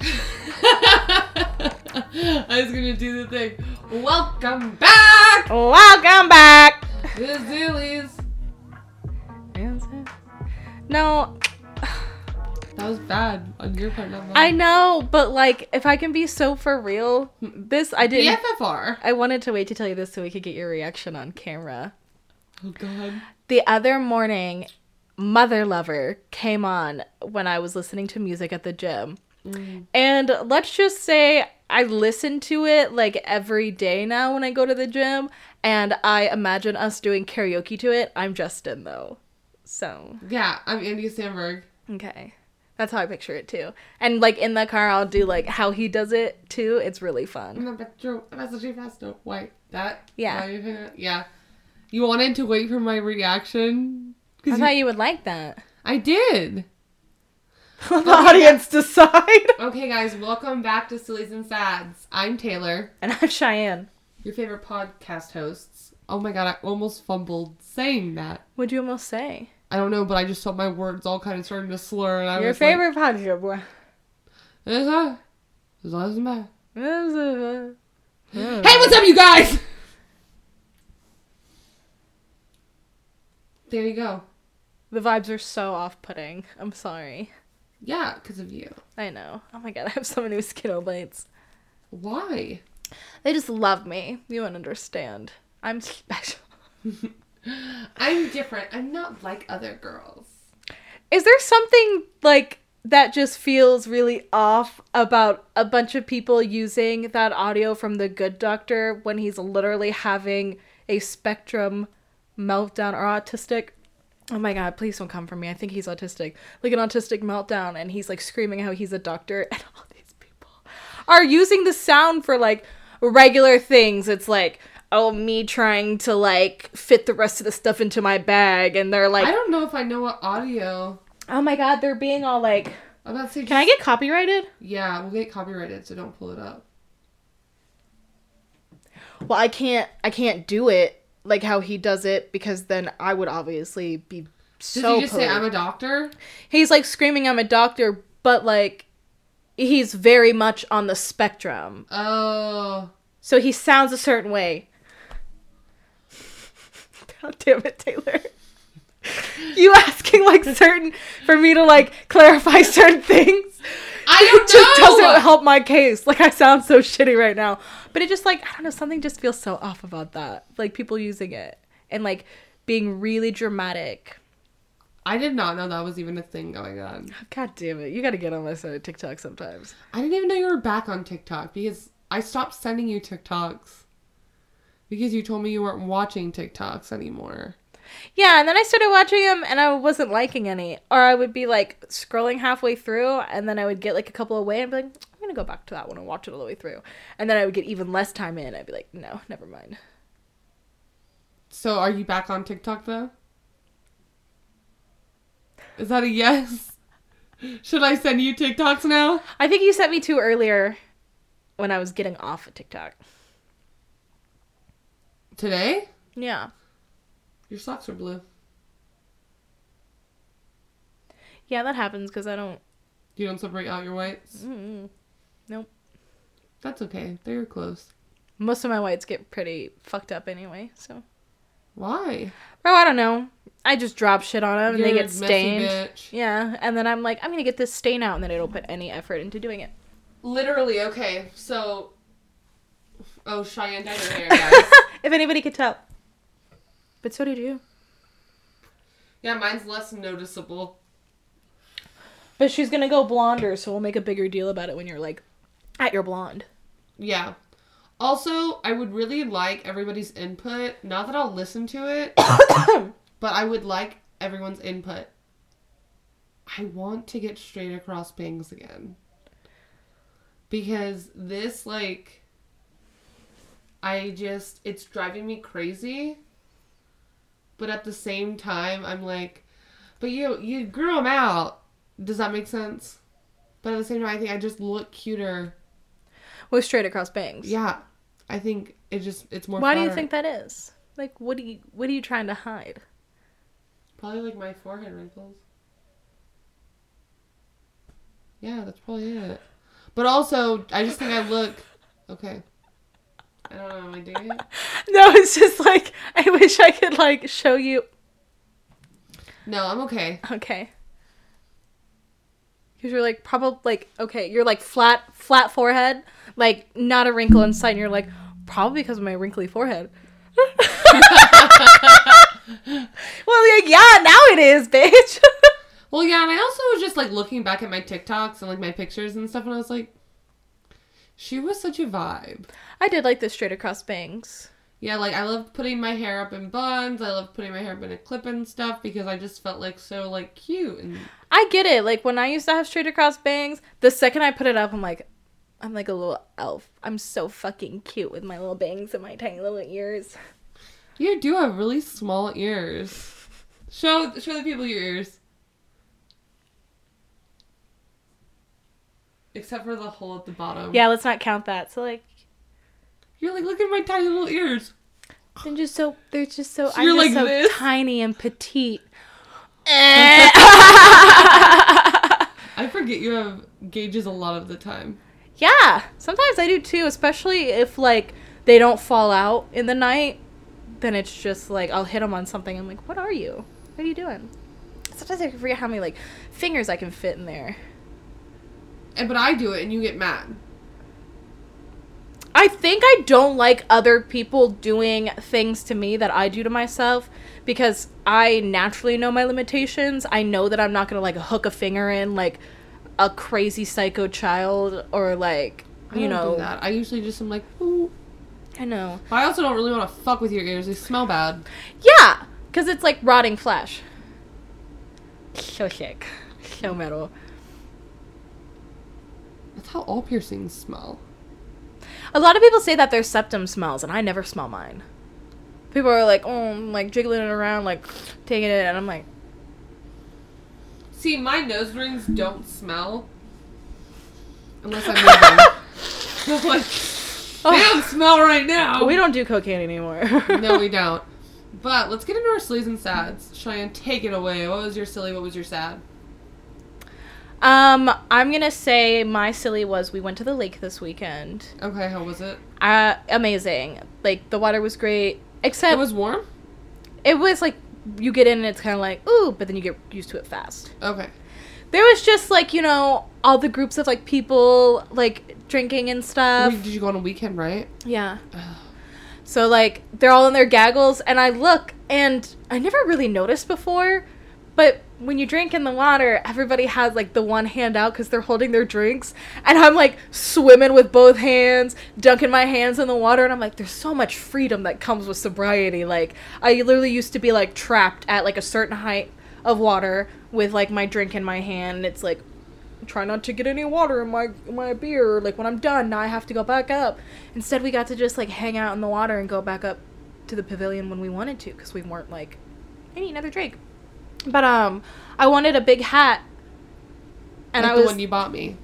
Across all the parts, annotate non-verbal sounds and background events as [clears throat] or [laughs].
[laughs] I was gonna do the thing. Welcome back Welcome back. to Zillies. No, That was bad on your part, not mine. I know, but like, if I can be so for real, this I didn't. FFR. I wanted to wait to tell you this so we could get your reaction on camera. Oh god. The other morning, Mother Lover came on when I was listening to music at the gym. Mm. And let's just say I listen to it like every day now when I go to the gym. And I imagine us doing karaoke to it. I'm Justin, though. So, Yeah, I'm Andy Samberg. okay. That's how I picture it, too. And like in the car, I'll do like how he does it, too. It's really fun. I'm not true. I'm such a fast no. Why that? Yeah. Why you think that? Yeah. You wanted to wait for my reaction? I thought you- you would like that. I did. Let [laughs] the audience decide. [laughs] Okay, guys, welcome back to Sillies and Sads. I'm Taylor, And I'm Cheyenne. your favorite podcast hosts. Oh my god, I almost fumbled saying that. What'd you almost say? I don't know, but I just felt my words all kind of starting to slur, and I Your was like, favorite podcast boy. "Is that- is that- is that- Hey, hmm. Hey, what's up, you guys? There you go. The vibes are so off-putting. I'm sorry. Yeah, because of you. I know. Oh my god, [laughs] I have so many Skittle bites. Why? They just love me. You won't understand. I'm [laughs] special. I'm different. I'm not like other girls. Is there something like that just feels really off about a bunch of people using that audio from the good doctor when he's literally having a spectrum meltdown or autistic oh my god please don't come for me i think he's autistic like an autistic meltdown and he's like screaming how he's a doctor [laughs] and all these people are using the sound for like regular things it's like oh me trying to like fit the rest of the stuff into my bag and they're like I don't know if I know what audio. Oh my god, they're being all like, I'm about to say. can I get copyrighted? Yeah, we'll get copyrighted, so don't pull it up. Well, I can't I can't do it like how he does it because then I would obviously be Did so you just say. I'm a doctor? He's like screaming I'm a doctor, but like he's very much on the spectrum. Oh. So he sounds a certain way. [laughs] God damn it, Taylor. [laughs] You asking like certain for me to like clarify certain [laughs] things. I [laughs] it don't just know. doesn't help my case. Like I sound so shitty right now, but it just like I don't know. Something just feels so off about that. Like people using it and like being really dramatic. I did not know that was even a thing going on. God damn it! You got to get on my side of TikTok sometimes. I didn't even know you were back on TikTok because I stopped sending you TikToks because you told me you weren't watching TikToks anymore. Yeah, and then I started watching them, and I wasn't liking any. Or I would be like scrolling halfway through, and then I would get like a couple away, and be like, I'm gonna go back to that one and watch it all the way through. And then I would get even less time in. I'd be like, no, never mind. So are you back on TikTok though? Is that a yes? [laughs] Should I send you TikToks now? I think you sent me two earlier when I was getting off of TikTok. Today? Yeah. Your socks are blue. Yeah, that happens because I don't. You don't separate out your whites? Mm-mm. Nope. That's okay. They're close. Most of my whites get pretty fucked up anyway, so. Why? Bro, I don't know. I just drop shit on them and You're they get stained. Yeah, and then I'm like, I'm gonna get this stain out, and then I don't put any effort into doing it. Literally, okay. So. Oh, Cheyenne dyed her hair, [laughs] guys. if anybody could tell. But so did you. yeah, mine's less noticeable. But she's gonna go blonder, so we'll make a bigger deal about it when you're like at your blonde. Yeah. Also, I would really like everybody's input. Not that I'll listen to it, [coughs] but I would like everyone's input. I want to get straight across bangs again. Because this, like, I just, it's driving me crazy. But at the same time, I'm like, but you, you grew them out. Does that make sense? But at the same time, I think I just look cuter With straight across bangs. yeah, I think it just it's more. Why do you think that is? Like, what do you what are you trying to hide? Probably like my forehead wrinkles. Yeah, that's probably it. But also, I just think I look okay. I don't know. Am I doing it? [laughs] No, it's just like I wish I could like show you. No, I'm okay. Okay. Because you're like probably like okay, you're like flat flat forehead, like not a wrinkle in sight. And you're like probably because of my wrinkly forehead. [laughs] well, like, yeah, now it is, bitch. [laughs] Well, yeah, and I also was just like looking back at my TikToks and like my pictures and stuff, and I was like, she was such a vibe. I did like the straight across bangs. Yeah, like I love putting my hair up in buns. I love putting my hair up in a clip and stuff because I just felt like so like cute and I get it. Like when I used to have straight across bangs, the second I put it up, I'm like, I'm like a little elf. I'm so fucking cute with my little bangs and my tiny little ears. you do have really small ears. Show show the people your ears. Except for the hole at the bottom. Yeah, let's not count that. So like, You're like, look at my tiny little ears. they're just so they're just so, So I'm you're just like so this? tiny and petite. [laughs] I forget you have gauges a lot of the time. yeah, sometimes I do too, especially if like they don't fall out in the night. Then it's just like I'll hit them on something. I'm like, what are you? What are you doing? Sometimes I forget how many like fingers I can fit in there. And but I do it and you get mad. I think I don't like other people doing things to me that I do to myself because I naturally know my limitations. I know that I'm not going to like hook a finger in like a crazy psycho child or like, you know. that. I usually just am like, ooh. I know. But I also don't really want to fuck with your ears. They smell bad. Yeah, cuz it's like rotting flesh. So sick. So metal. That's how all piercings smell. A lot of people say that their septum smells and I never smell mine. People are like, "Oh, I'm like jiggling it around like taking it," and I'm like, See, my nose rings don't smell unless I move them. So like, oh. they don't smell right now. "We don't do cocaine anymore." [laughs] no, we don't. [laughs] But let's get into our sillies and sads. Cheyenne, take it away. What was your silly? What was your sad? Um, I'm gonna say my silly was we went to the lake this weekend. Okay, how was it? Uh, amazing. Like the water was great, except It was warm. it was like you get in and it's kind of like ooh, but then you get used to it fast. Okay. There was just like you know all the groups of like people like drinking and stuff. Wait, did you go on a weekend, right? Yeah. So like they're all in their gaggles and I look and I never really noticed before, but when you drink in the water, everybody has like the one hand out cuz they're holding their drinks and I'm like swimming with both hands, dunking my hands in the water and I'm like there's so much freedom that comes with sobriety. Like I literally used to be like trapped at like a certain height of water with like my drink in my hand and it's like try not to get any water in my my beer. Like when I'm done, now I have to go back up. Instead, we got to just like hang out in the water and go back up to the pavilion when we wanted to because we weren't like, I need another drink. But um, I wanted a big hat, and like I the was one you bought me.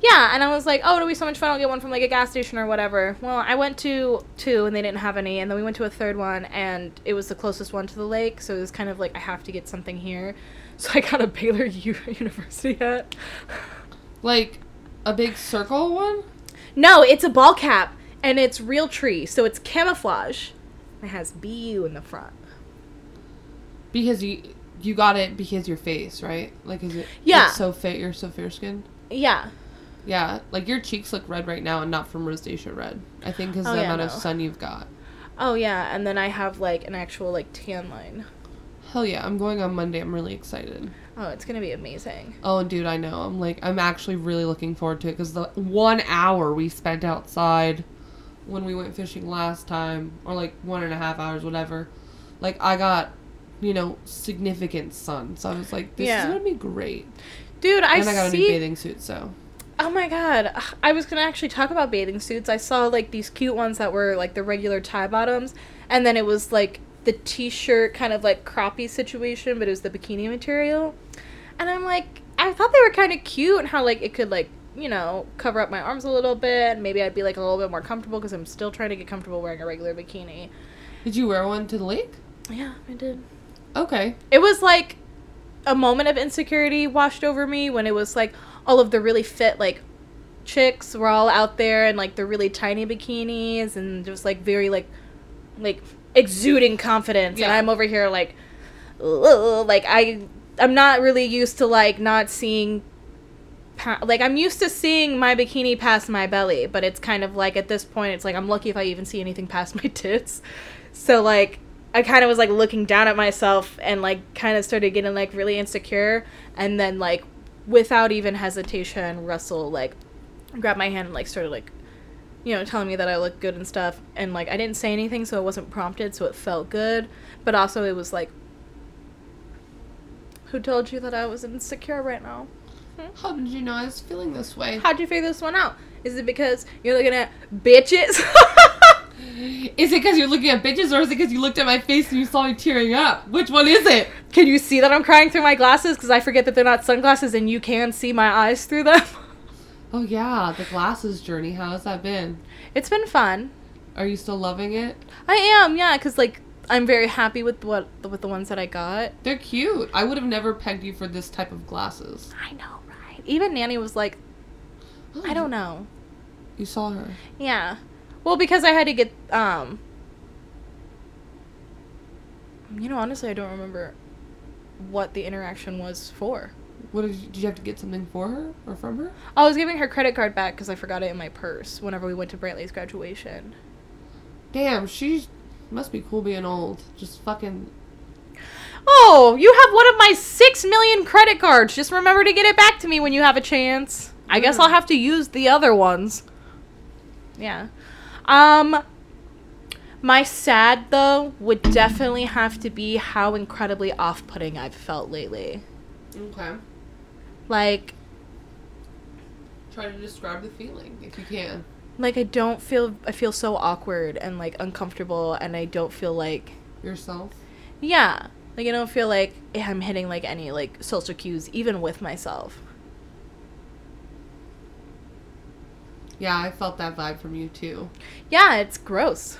yeah, and I was like, oh, it'll be so much fun. I'll get one from like a gas station or whatever. Well, I went to two and they didn't have any, and then we went to a third one and it was the closest one to the lake, so it was kind of like I have to get something here. [laughs] So I got a Baylor U- [laughs] University hat. Like a big circle one. No, it's a ball cap and it's Realtree, so it's camouflage. It has BU in the front. Because you you got it because your face, right? Like is it? Yeah. So fair. You're so fair skinned. Yeah. Yeah, like your cheeks look red right now, and not from rosacea red. I think because Oh, the yeah, amount of sun you've got. Oh yeah, and then I have like an actual like tan line. Hell yeah, I'm going on Monday. I'm really excited. Oh, it's gonna be amazing. Oh, dude, I know. I'm like, I'm actually really looking forward to it because the one hour we spent outside when we went fishing last time, or like one and a half hours, whatever, like I got, you know, significant sun. So I was like, this Yeah. is gonna be great. Dude, I, and I got a new bathing suit, so Oh my god, I was gonna actually talk about bathing suits. I saw like these cute ones that were like the regular tie bottoms, and then it was like the t-shirt kind of like croppy situation, but it was the bikini material. And I'm like, I thought they were kind of cute and how like it could like you know cover up my arms a little bit. Maybe I'd be like a little bit more comfortable because I'm still trying to get comfortable wearing a regular bikini. did you wear one to the lake? Yeah, I did. Okay. It was like a moment of insecurity washed over me when it was like, all of the really fit like chicks were all out there in like the really tiny bikinis and just like very like like exuding confidence. And i'm over here like "Ugh," like i i'm not really used to like not seeing pa- like i'm used to seeing my bikini past my belly but it's kind of like at this point it's like i'm lucky if i even see anything past my [laughs] tits. So like i kind of was like looking down at myself and like kind of started getting like really insecure and then like without even hesitation russell like grabbed my hand and like started like you know telling me that i looked good and stuff. And like i didn't say anything so it wasn't prompted so it felt good. But also it was like who told you that i was insecure right now? Hmm? How did you know I was feeling this way? how'd you figure this one out? Is it because you're looking at bitches [laughs] Is it because you're looking at bitches or is it because you looked at my face and you saw me tearing up? Which one is it? can you see that i'm crying through my glasses because i forget that they're not sunglasses and you can see my eyes through them [laughs] Oh yeah, the glasses journey. How has that been? it's been fun Are you still loving it? i am yeah because like i'm very happy with what with the ones that i got They're cute. I would have never pegged you for this type of glasses. i know right even nanny was like oh, i don't know You saw her. Yeah. Well, because I had to get um You know, honestly, I don't remember what the interaction was for. What did you, did you have to get something for her or from her? I was giving her credit card back because I forgot it in my purse whenever we went to Brantley's graduation. Damn, she must be cool being old. Just fucking. Oh, you have one of my six million credit cards. Just remember to get it back to me when you have a chance. I guess I'll have to use the other ones. Yeah. Um my sad though would definitely have to be how incredibly off-putting I've felt lately. Okay. Like Try to describe the feeling if you can. like I don't feel I feel so awkward and like uncomfortable and I don't feel like Yourself. yeah, like I don't feel like I'm hitting like any like social cues even with myself. Yeah, I felt that vibe from you too. Yeah, it's gross.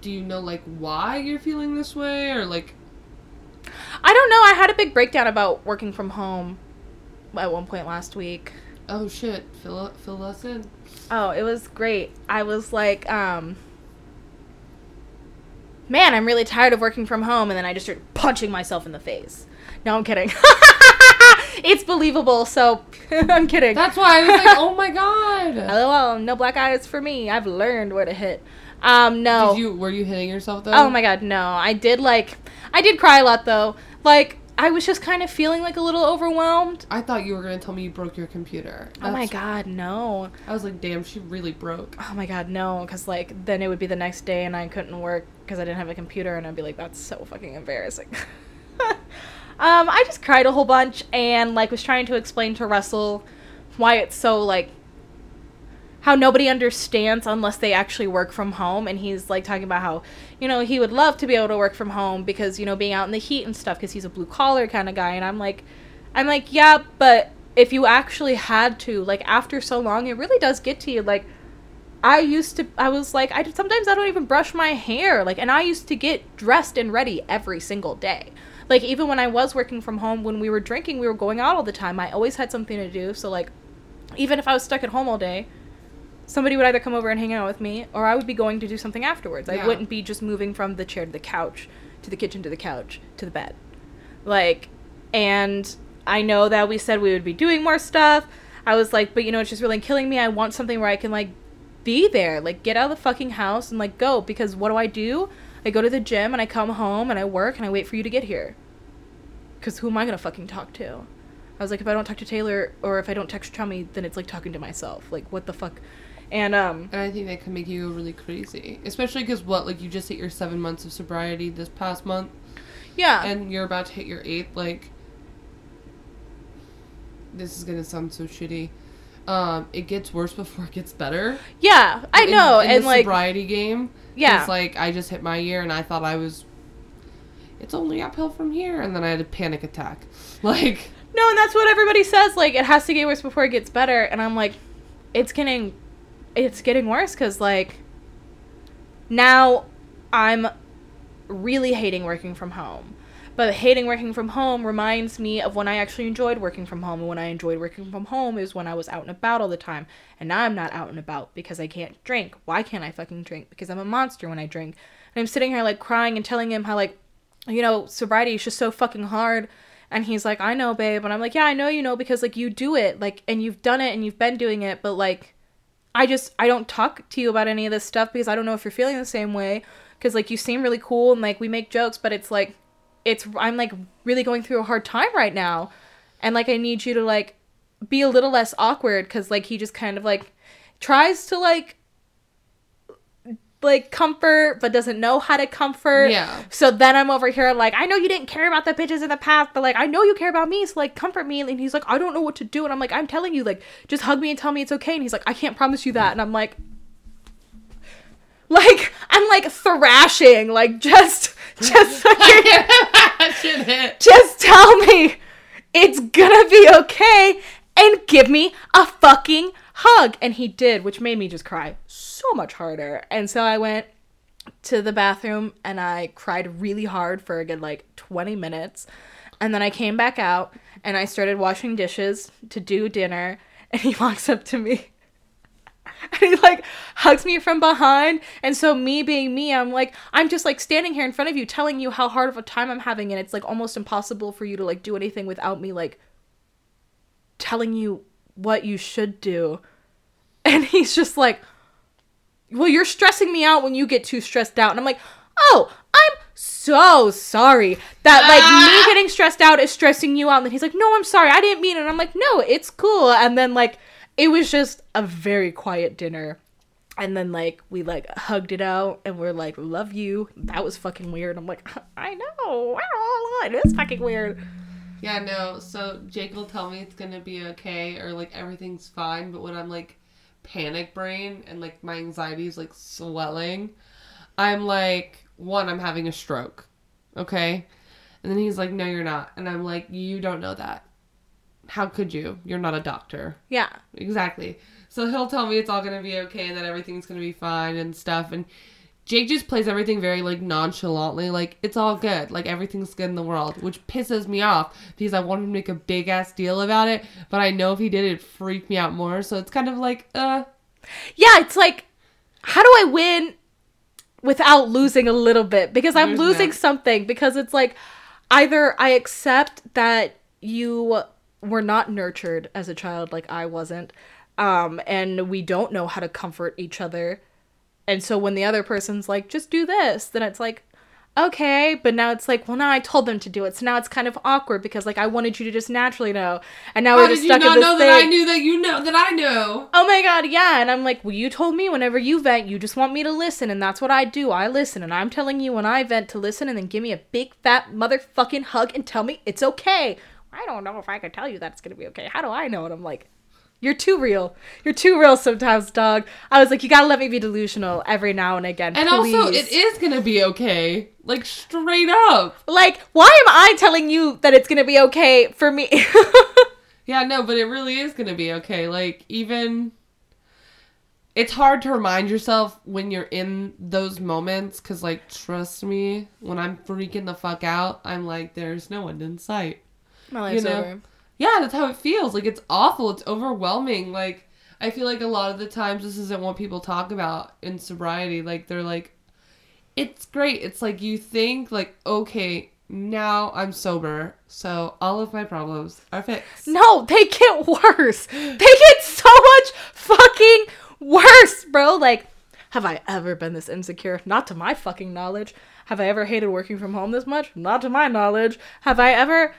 Do you know like why you're feeling this way or like I don't know. I had a big breakdown about working from home at one point last week. oh shit, fill fill us in. Oh, it was great. I was like, um, man, I'm really tired of working from home. And then I just started punching myself in the face. No, I'm kidding. [laughs] it's believable, so [laughs] I'm kidding. That's why I was like, [laughs] oh my god. LOL, no black eyes for me. I've learned where to hit. Um, no. Did you were you hitting yourself though? Oh my god, no. I did like I did cry a lot though. Like I was just kind of feeling like a little overwhelmed. I thought you were gonna tell me you broke your computer. Oh my god, no. I was like, damn, she really broke. Oh my god, no, cuz like then it would be the next day and I couldn't work cuz I didn't have a computer and I'd be like that's so fucking embarrassing. [laughs] um I just cried a whole bunch and like was trying to explain to Russell why it's so like how nobody understands unless they actually work from home. And he's like talking about how you know he would love to be able to work from home because you know being out in the heat and stuff because he's a blue collar kind of guy. And i'm like i'm like yeah but if you actually had to like after so long it really does get to you. Like i used to i was like i sometimes i don't even brush my hair like and i used to get dressed and ready every single day like even when i was working from home when we were drinking we were going out all the time i always had something to do so like even if i was stuck at home all day somebody would either come over and hang out with me or I would be going to do something afterwards. I wouldn't be just moving from the chair to the couch, to the kitchen to the couch, to the bed. Like, and I know that we said we would be doing more stuff. I was like, but you know, it's just really killing me. I want something where I can like be there, like get out of the fucking house and like go because what do I do? I go to the gym and I come home and I work and I wait for you to get here. Cuz who am I going to fucking talk to? I was like, if I don't talk to Taylor or if I don't text Chummy, then it's like talking to myself. Like, what the fuck? And um, And I think that can make you go really crazy, especially because what like you just hit your seven months of sobriety this past month, yeah, and you're about to hit your eighth. Like, this is gonna sound so shitty. Um, it gets worse before it gets better. yeah, I In- know, in and the like, sobriety game. Yeah, It's like I just hit my year and I thought I was. It's only uphill from here, and then I had a panic attack. [laughs] Like, no, and that's what everybody says. Like, it has to get worse before it gets better, and I'm like, it's getting, it's getting worse because like, now, I'm really hating working from home, But hating working from home reminds me of when I actually enjoyed working from home. And when I enjoyed working from home is when I was out and about all the time. And now I'm not out and about because I can't drink. Why can't I fucking drink? Because I'm a monster when I drink. And I'm sitting here like crying and telling him how like, you know, sobriety is just so fucking hard. And he's like, I know, babe. And I'm like, yeah, I know you know because like you do it. Like, and you've done it and you've been doing it. But like, I just, I don't talk to you about any of this stuff because I don't know if you're feeling the same way. Because like you seem really cool and like we make jokes, but it's like, it's I'm like really going through a hard time right now. And like I need you to like be a little less awkward cuz like he just kind of like tries to like like comfort but doesn't know how to comfort. Yeah. So then I'm over here like I know you didn't care about the bitches in the past but like I know you care about me so like comfort me. And he's like I don't know what to do. And I'm like I'm telling you like just hug me and tell me it's okay. And he's like I can't promise you that. And I'm like like I'm like thrashing like just [laughs] just [laughs] just tell me it's gonna be okay and give me a fucking hug. And he did, which made me just cry so much harder. And so I went to the bathroom and I cried really hard for a good like 20 minutes. And then I came back out and I started washing dishes to do dinner. And he [laughs] walks up to me [laughs] and he like hugs me from behind. And so me being me i'm like i'm just like standing here in front of you telling you how hard of a time i'm having. And it's like almost impossible for you to like do anything without me like telling you what you should do. [laughs] And he's just like well you're stressing me out when you get too stressed out. And i'm like oh i'm so sorry that like me ah. getting stressed out is stressing you out. And then he's like no i'm sorry. I didn't mean it. And i'm like no it's cool. And then like it was just a very quiet dinner and then like we like hugged it out and we're like love you that was fucking weird i'm like [laughs] i know it is fucking weird Yeah, no. So Jake will tell me it's gonna be okay or like everything's fine, but when I'm like panic brain and like my anxiety is like swelling, I'm like, one, I'm having a stroke. Okay? And then he's like, No, you're not. And I'm like, You don't know that. How could you? You're not a doctor. yeah Exactly. So he'll tell me it's all gonna be okay and that everything's gonna be fine and stuff. And Jake just plays everything very like nonchalantly, like it's all good, like everything's good in the world, which pisses me off because I want him to make a big ass deal about it. But I know if he did, it'd freak me out more. So it's kind of like, uh, yeah it's like how do i win without losing a little bit because i'm losing that. something because it's like either i accept that you were not nurtured as a child like i wasn't um and we don't know how to comfort each other and so when the other person's like just do this then it's like okay but now it's like well now i told them to do it so now it's kind of awkward because like i wanted you to just naturally know and now how we're just stuck in this thing. did you not know that I knew that you know that I know? oh my god yeah and i'm like well you told me whenever you vent you just want me to listen and that's what i do i listen and i'm telling you when i vent to listen and then give me a big fat motherfucking hug and tell me it's okay i don't know if i could tell you that it's gonna be okay. How do i know? And i'm like you're too real. You're too real sometimes dog. I was like you gotta let me be delusional every now and again And also, it is gonna be okay, like straight up. like why am i telling you that it's gonna be okay for me? [laughs] Yeah, no, but it really is gonna be okay. Like even it's hard to remind yourself when you're in those moments because like trust me when i'm freaking the fuck out i'm like there's no end in sight my life's know, over yeah that's how it feels like it's awful it's overwhelming like i feel like a lot of the times this isn't what people talk about in sobriety like they're like it's great it's like you think like okay now i'm sober so all of my problems are fixed No, they get worse. They get so much fucking worse, bro. Like, have I ever been this insecure? Not to my fucking knowledge. Have I ever hated working from home this much? Not to my knowledge. Have I ever.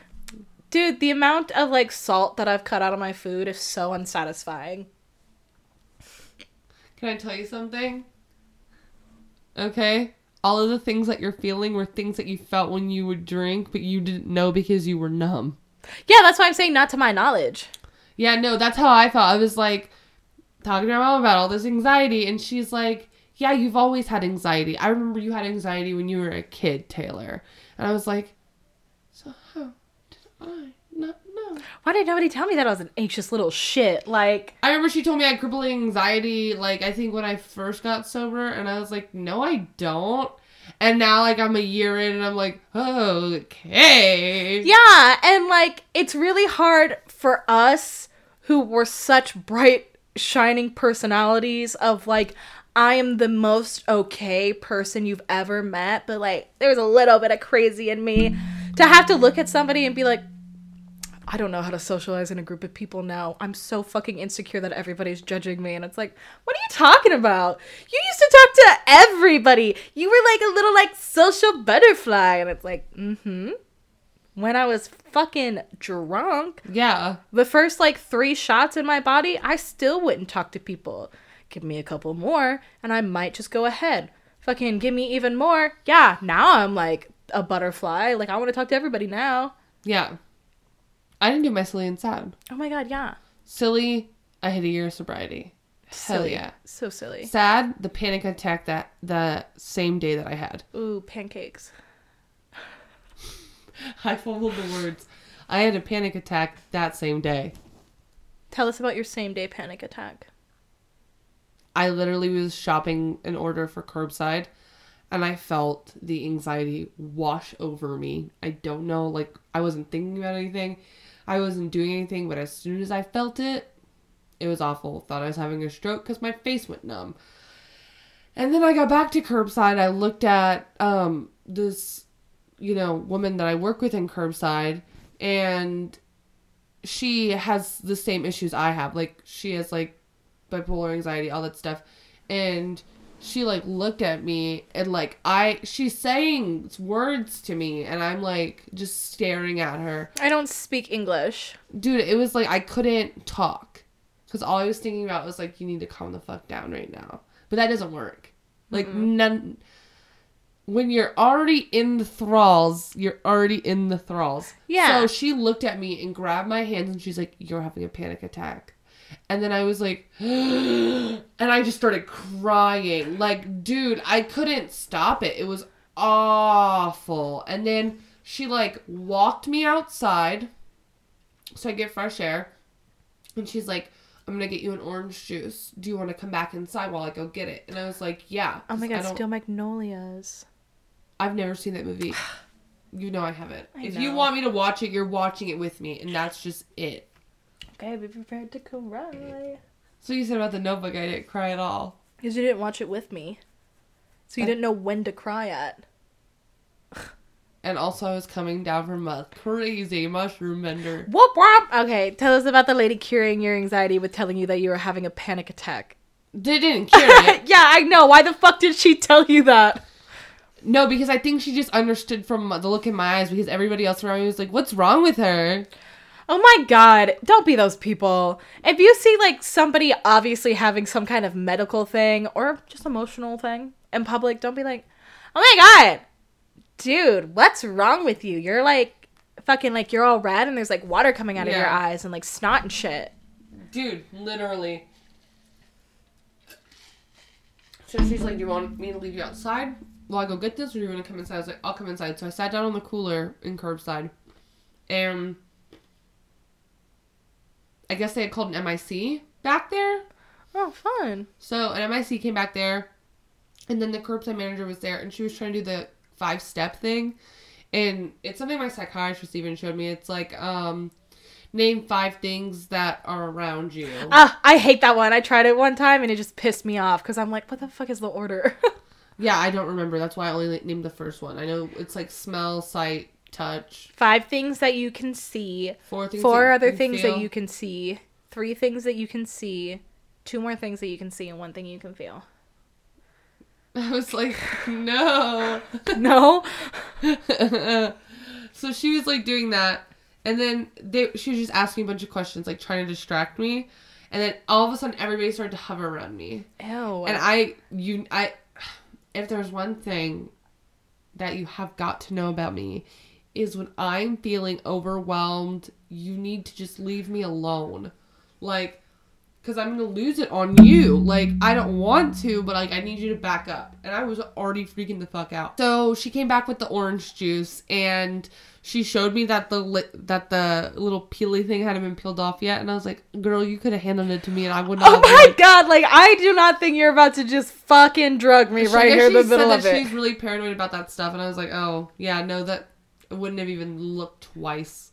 Dude, the amount of like salt that I've cut out of my food is so unsatisfying. Can I tell you something? Okay. All of the things that you're feeling were things that you felt when you would drink, but you didn't know because you were numb. Yeah, that's why I'm saying not to my knowledge. Yeah, no, that's how I felt. I was like talking to my mom about all this anxiety, and she's like, Yeah, you've always had anxiety. I remember you had anxiety when you were a kid, Taylor. And I was like, So how did I not know? Why did nobody tell me that I was an anxious little shit? Like, I remember she told me I had crippling anxiety, like I think when I first got sober, and I was like, no, I don't. And now like I'm a year in and I'm like, oh, okay. Yeah, and like it's really hard for us who were such bright, shining personalities of like, I am the most okay person you've ever met, but like there's a little bit of crazy in me to have to look at somebody and be like, I don't know how to socialize in a group of people now. I'm so fucking insecure that everybody's judging me. And it's like, what are you talking about? You used to talk to everybody. You were like a little like social butterfly. And it's like, mm hmm. When I was fucking drunk, Yeah. the first like three shots in my body, I still wouldn't talk to people. Give me a couple more, and I might just go ahead. Fucking give me even more. Yeah, now I'm like a butterfly. Like, I want to talk to everybody now. Yeah. I didn't do my silly and sad. Oh my god, yeah. Silly, I had a year of sobriety. Hell yeah. So silly. Sad, the panic attack that the same day that I had. Ooh, pancakes. [laughs] I fumbled the words. I had a panic attack that same day. Tell us about your same day panic attack. I literally was shopping an order for curbside and I felt the anxiety wash over me. I don't know, like I wasn't thinking about anything. I wasn't doing anything, but as soon as I felt it, it was awful. Thought I was having a stroke cuz my face went numb. And then I got back to curbside. I looked at um this you know, woman that I work with in curbside and she has the same issues I have. Like she has like bipolar anxiety, all that stuff. And she like looked at me and like I she's saying words to me and I'm like just staring at her. I don't speak English. Dude, it was like I couldn't talk cuz all I was thinking about was like you need to calm the fuck down right now. But that doesn't work. Like none when you're already in the thralls, you're already in the thralls. Yeah. So she looked at me and grabbed my hands and she's like, You're having a panic attack. And then I was like, [gasps] and I just started crying. Like, dude, I couldn't stop it. It was awful. And then she like walked me outside so I get fresh air. And she's like, I'm gonna get you an orange juice. Do you want to come back inside while I go get it? And I was like, Yeah. Oh my god, Steel Magnolias. I've never seen that movie. [sighs] You know I haven't. I if you want me to watch it, you're watching it with me, and that's just it. Okay, be prepared to cry. So you said about the Notebook, I didn't cry at all. Because you didn't watch it with me. So you That- didn't know when to cry at. [laughs] And also, I was coming down from a crazy mushroom bender. Whoop whoop! Okay, tell us about the lady curing your anxiety with telling you that you were having a panic attack. They didn't cure it. [laughs] yeah, I know. Why the fuck did she tell you that? no, because I think she just understood from the look in my eyes. Because everybody else around me was like, "What's wrong with her?" Oh my god, don't be those people. If you see like somebody obviously having some kind of medical thing or just emotional thing in public, don't be like, "Oh my god. Dude, what's wrong with you? You're like fucking like you're all red and there's like water coming out of your eyes and like snot and shit." Dude, literally. So she's like, "Do you want me to leave you outside while I go get this, or do you want to come inside?" I was like, "I'll come inside." So I sat down on the cooler in curbside, and I guess they had called an MIC back there. Oh, fun. So an MIC came back there, and then the curbside manager was there, and she was trying to do the five step thing, and it's something my psychiatrist even showed me. It's like, um, name five things that are around you. Ah, I hate that one. I tried it one time and it just pissed me off because I'm like, what the fuck is the order? [laughs] Yeah, I don't remember. That's why I only named the first one. I know it's like smell, sight, touch. Five things that you can see. Four things. Four other things feel. that you can see. Three things that you can see. Two more things that you can see and one thing you can feel. [laughs] I was like, no. [laughs] no? [laughs] so she was like doing that, and then they she was just asking a bunch of questions, like trying to distract me, and then all of a sudden everybody started to hover around me, Ew. and I you I [sighs] if there's one thing that you have got to know about me is when I'm feeling overwhelmed, you need to just leave me alone. Like because I'm gonna lose it on you. Like I don't want to, but like I need you to back up. And I was already freaking the fuck out. So she came back with the orange juice and she showed me that the li- that the little peely thing hadn't been peeled off yet, and I was like, "Girl, you could have handed it to me, and I would not." Oh my god, like I do not think you're about to just fucking drug me She- right here in the middle of it. She's really paranoid about that stuff, and I was like, "Oh, yeah, no, that wouldn't have even looked twice."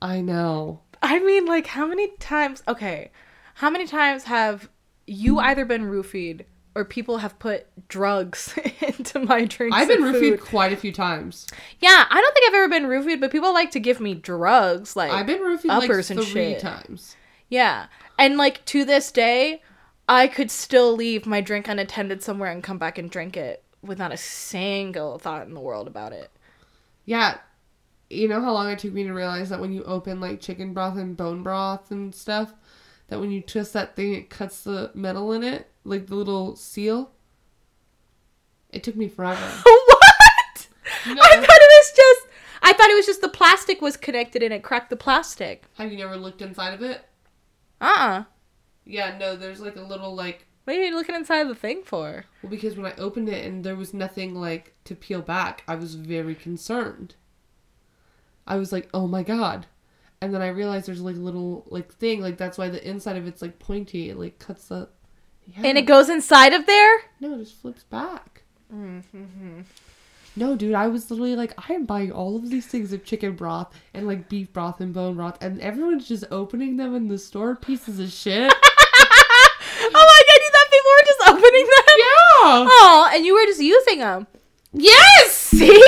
I know. I mean, like, how many times? Okay, how many times have you either been roofied or people have put drugs [laughs] into my drinks? I've been and roofied quite a few times. Yeah, I don't think I've ever been roofied, but people like to give me drugs, like I've been roofied like uppers and three shit. times. yeah, and like to this day, I could still leave my drink unattended somewhere and come back and drink it with not a single thought in the world about it. Yeah. You know how long it took me to realize that when you open like chicken broth and bone broth and stuff, that when you twist that thing, it cuts the metal in it, like the little seal. It took me forever. [laughs] what? No. I thought it was just. I thought it was just the plastic was connected and it cracked the plastic. Have you never looked inside of it? Uh uh Yeah, no. There's like a little like What are you looking inside the thing for? well because when I opened it and there was nothing like to peel back, I was very concerned. I was like, oh my god. And then I realized there's like a little like thing like that's why the inside of it's like pointy. It like cuts the. Yeah. And it goes inside of there? No, it just flips back. Mm-hmm. No, dude, I was literally like, I am buying all of these things of chicken broth and like beef broth and bone broth, and everyone's just opening them in the store, pieces of shit. [laughs] oh my god, you thought people were just opening them? yeah. Oh, and you were just using them. Yes. See?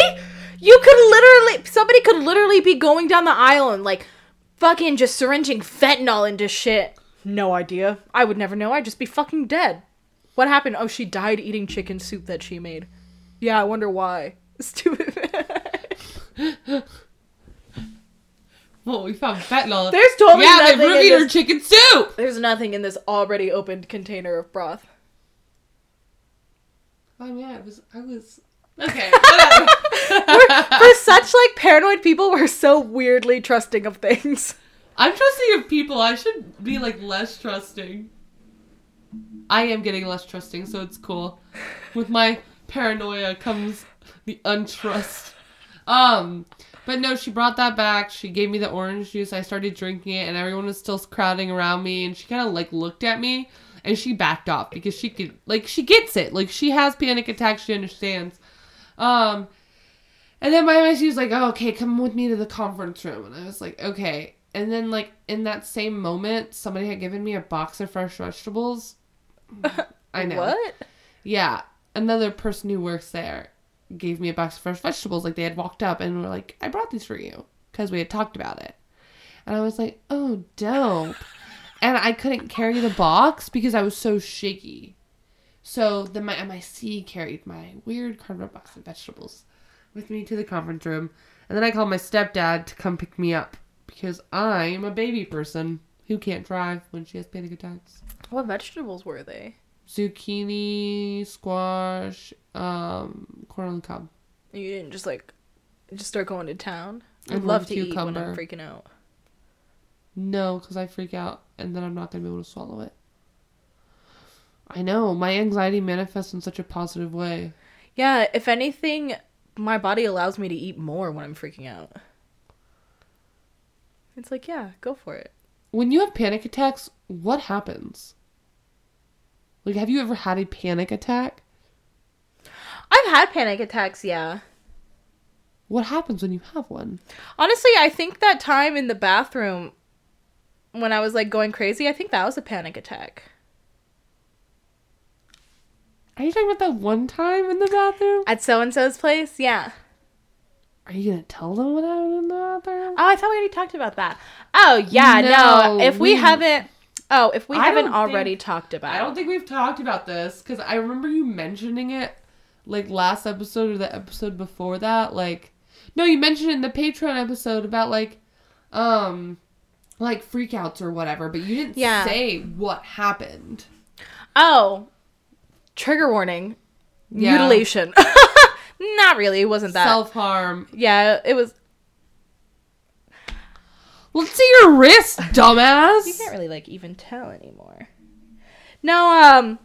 You could literally, somebody could literally be going down the aisle and like fucking just syringing fentanyl into shit. No idea. I would never know. I'd just be fucking dead. What happened? Oh, she died eating chicken soup that she made. Yeah, I wonder why. [laughs] Stupid. Well, we found fentanyl. There's totally yeah, they nothing in ruined her chicken soup. There's nothing in this already opened container of broth. Oh yeah, it was. I was. Okay. [laughs] We're, for such like paranoid people, we're so weirdly trusting of things. I'm trusting of people. I should be like less trusting. I am getting less trusting, so it's cool. With my paranoia comes the untrust. Um, but no, she brought that back. She gave me the orange juice. I started drinking it, and everyone was still crowding around me. And she kind of like looked at me, and she backed off because she could like she gets it. Like she has panic attacks. She understands. Um, and then my she was like, oh, "Okay, come with me to the conference room," and I was like, "Okay." And then like in that same moment, somebody had given me a box of fresh vegetables. [laughs] I know. What? Yeah, another person who works there gave me a box of fresh vegetables. Like they had walked up and were like, "I brought these for you," because we had talked about it. And I was like, "Oh, dope." And I couldn't carry the box because I was so shaky. So then my MIC carried my weird cardboard box of vegetables with me to the conference room, and then I called my stepdad to come pick me up because I'm a baby person who can't drive when she has panic attacks What vegetables were they? zucchini, squash, um, corn on the cob. You didn't just like just start going to town. I'd love to eat when I'm cucumber. freaking out. No, because I freak out and then I'm not gonna be able to swallow it. I know my anxiety manifests in such a positive way. Yeah, if anything, my body allows me to eat more when I'm freaking out. It's like, yeah, go for it. When you have panic attacks, what happens? Like, have you ever had a panic attack? I've had panic attacks, yeah. What happens when you have one? Honestly, I think that time in the bathroom when I was like going crazy, I think that was a panic attack. Are you talking about that one time in the bathroom? At so and so's place? Yeah. Are you gonna tell them what happened in the bathroom? Oh, I thought we already talked about that. Oh, yeah, no. No, If we, we- haven't Oh, if we I haven't already think- talked about I don't think we've talked about this because I remember you mentioning it like last episode or the episode before that. Like, no, you mentioned it in the Patreon episode about like, um, like freakouts or whatever, but you didn't Yeah. say what happened. Oh. Trigger warning. Yeah. Mutilation. [laughs] Not really. It wasn't that. Self harm. yeah, it was Let's see your wrist, [laughs] dumbass. You can't really like even tell anymore. No, um,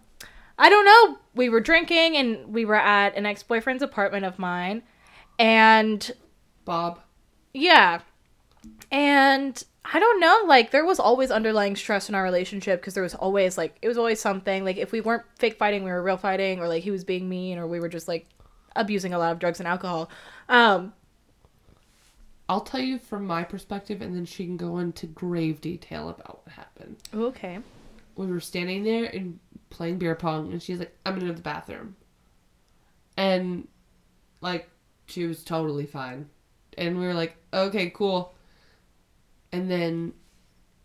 I don't know. We were drinking and we were at an ex boyfriend's apartment of mine, and Bob. yeah, and I don't know. Like there was always underlying stress in our relationship because there was always like it was always something. Like if we weren't fake fighting, we were real fighting, or like he was being mean, or we were just like abusing a lot of drugs and alcohol. Um, I'll tell you from my perspective, and then she can go into grave detail about what happened. okay. We were standing there and playing beer pong, and she's like, "I'm gonna go to the bathroom," and like she was totally fine, and we were like, "Okay, cool," and then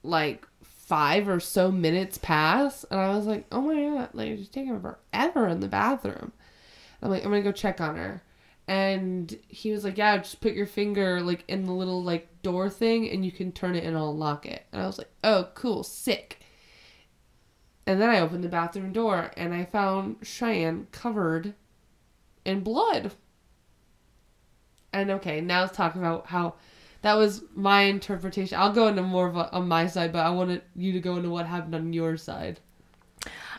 like five or so minutes pass, and I was like, "Oh my god, like it's taking forever in the bathroom." I'm like, "I'm gonna go check on her." And he was like, "Yeah, just put your finger like in the little like door thing, and you can turn it and I'll lock it." And I was like, "Oh, cool, sick." And then I opened the bathroom door and I found Cheyenne covered in blood. And okay, now let's talk about how that was my interpretation. I'll go into more of a, on my side, but I wanted you to go into what happened on your side.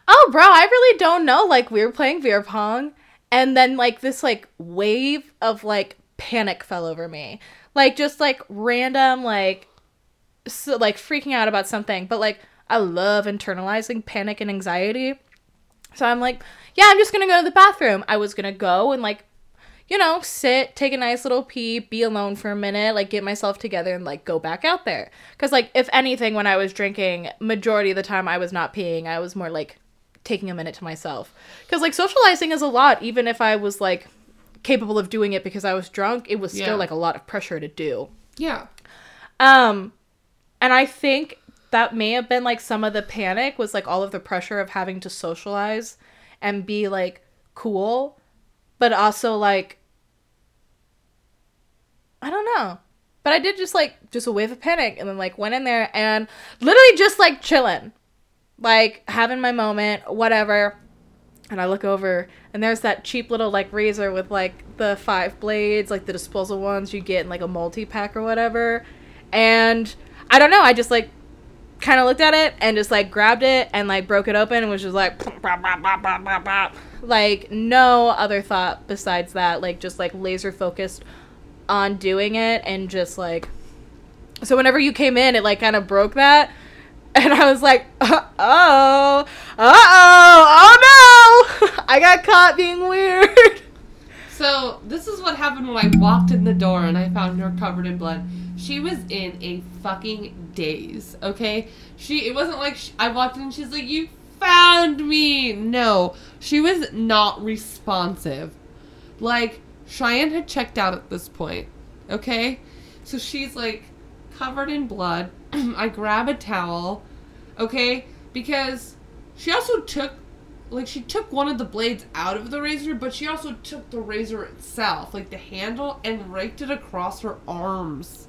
Oh, bro, I really don't know. Like, we were playing beer pong, and then, like, this, like, wave of, like, panic fell over me. Like, just, like, random, like, so, like, freaking out about something. But, like, I love internalizing panic and anxiety. So I'm like, yeah, I'm just gonna go to the bathroom. I was gonna go and, like, you know, sit, take a nice little pee, be alone for a minute, like get myself together and like go back out there. Cuz like if anything when I was drinking, majority of the time I was not peeing. I was more like taking a minute to myself. Cuz like socializing is a lot even if I was like capable of doing it because I was drunk, it was still Yeah. like a lot of pressure to do. Yeah. Um and I think that may have been like some of the panic was like all of the pressure of having to socialize and be like cool, but also like I don't know. But I did just like just a wave of panic and then like went in there and literally just like chilling. Like having my moment, whatever. And I look over and there's that cheap little like razor with like the five blades, like the disposal ones you get in like a multi pack or whatever. And I don't know, I just like kind of looked at it and just like grabbed it and like broke it open and was just like [laughs] like no other thought besides that like just like laser focused on doing it and just like so whenever you came in it like kind of broke that [laughs] and I was like, oh, uh oh, oh no, [laughs] I got caught being weird. [laughs] So this is what happened when I walked in the door and I found her covered in blood. She was in a fucking daze. Okay, she. It wasn't like sh I walked in and she's like, "You found me." No, she was not responsive. Like Cheyenne had checked out at this point. Okay, so she's like covered in blood. [clears throat] I grab a towel. Okay, because she also took like she took one of the blades out of the razor, but she also took the razor itself, like the handle, and raked it across her arms.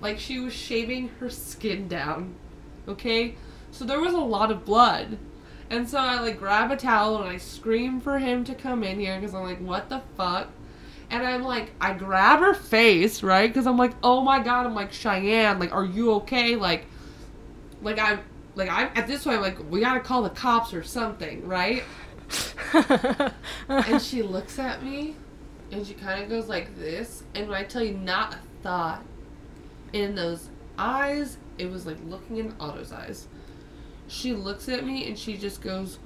Like she was shaving her skin down. Okay? So there was a lot of blood. And so I like grab a towel and I scream for him to come in here because I'm like, what the fuck? And I'm like, I grab her face, right? Because I'm like, oh my god, I'm like, Cheyenne, like, are you okay? Like, like I'm, like I'm at this point, I'm like, we gotta call the cops or something, right? [laughs] And she looks at me and she kind of goes like this. And when I tell you, not a thought in those eyes, it was like looking in Otto's eyes. She looks at me and she just goes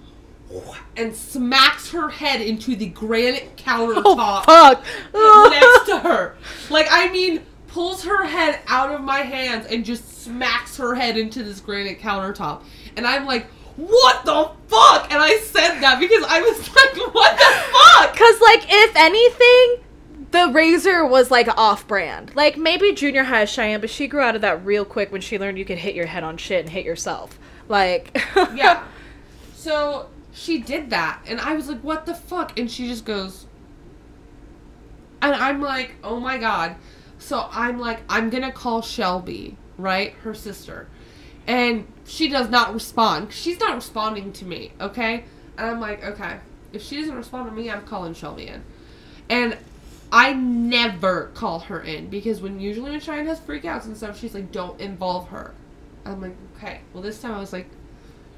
and smacks her head into the granite countertop oh, Fuck. next to her. Like, I mean, pulls her head out of my hands and just smacks her head into this granite countertop. And I'm like, what the fuck? And I said that because I was [laughs] like, what the fuck? Cause like if anything, the razor was like off brand. Like maybe junior high Cheyenne, but she grew out of that real quick when she learned you could hit your head on shit and hit yourself. Like [laughs] Yeah. So she did that. And I was like, what the fuck? And she just goes, and I'm like, oh my god. So I'm like, I'm gonna call Shelby, right? Her sister. And she does not respond. She's not responding to me, okay? And I'm like, okay. If she doesn't respond to me, I'm calling Shelby in. And I never call her in because when usually when Cheyenne has freakouts and stuff, she's like, "Don't involve her." I'm like, okay. Well, this time I was like,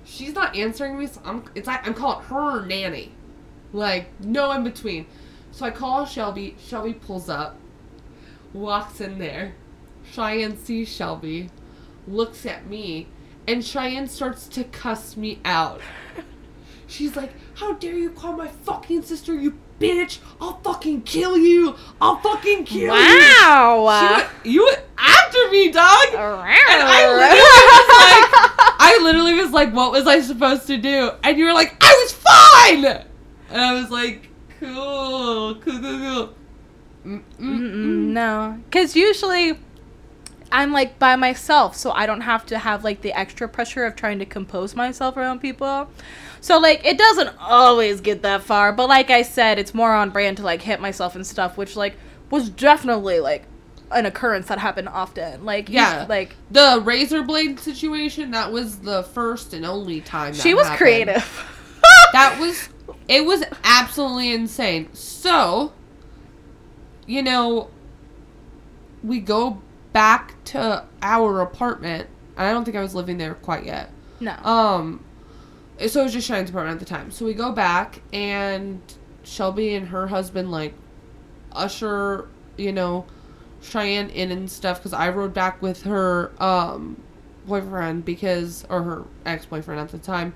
she's not answering me, so I'm. It's like I'm calling her nanny, like no in between. So I call Shelby. Shelby pulls up, walks in there. Cheyenne sees Shelby, looks at me, and Cheyenne starts to cuss me out. [laughs] She's like, How dare you call my fucking sister, you bitch! I'll fucking kill you! I'll fucking kill you! Wow. You went after me, dog! And I I literally was like, I literally was like, what was I supposed to do? And you were like, I was fine! And I was like, cool, cool, cool, cool. No, because usually I'm like by myself, so I don't have to have like the extra pressure of trying to compose myself around people. So like it doesn't always get that far, but like I said, it's more on brand to like hit myself and stuff, which like was definitely like an occurrence that happened often. Like Yeah. yeah, like The razor blade situation, that was the first and only time that she was happened. creative. [laughs] that [laughs] was it was absolutely insane so you know we go back to our apartment i don't think i was living there quite yet no. um so it was just Cheyenne's apartment at the time so we go back and shelby and her husband like usher you know cheyenne in and stuff because i rode back with her um boyfriend because or her ex-boyfriend at the time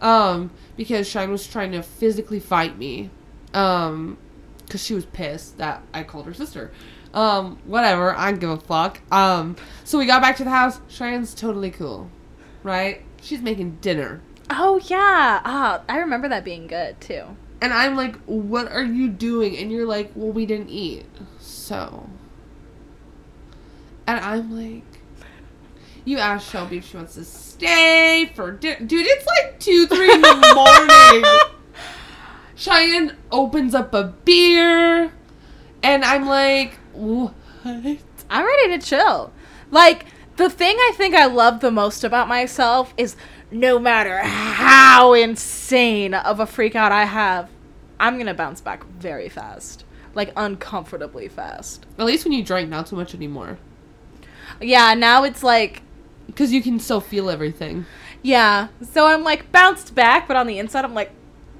um because Cheyenne was trying to physically fight me um because she was pissed that I called her sister. Um whatever I don't give a fuck. Um so we got back to the house. Cheyenne's totally cool right? She's making dinner. Oh yeah. Ah, I remember that being good too. and I'm like what are you doing? And you're like well we didn't eat. So and I'm like you asked Shelby if she wants to stay for dinner. Dude, it's like 2, 3 in the [laughs] morning. Cheyenne opens up a beer. And I'm like, what? I'm ready to chill. Like, the thing I think I love the most about myself is no matter how insane of a freak out I have, I'm gonna bounce back very fast. Like, uncomfortably fast. At least when you drink, not so much anymore. Yeah, now it's like, Because you can still feel everything. yeah. So I'm like bounced back, but on the inside, I'm like,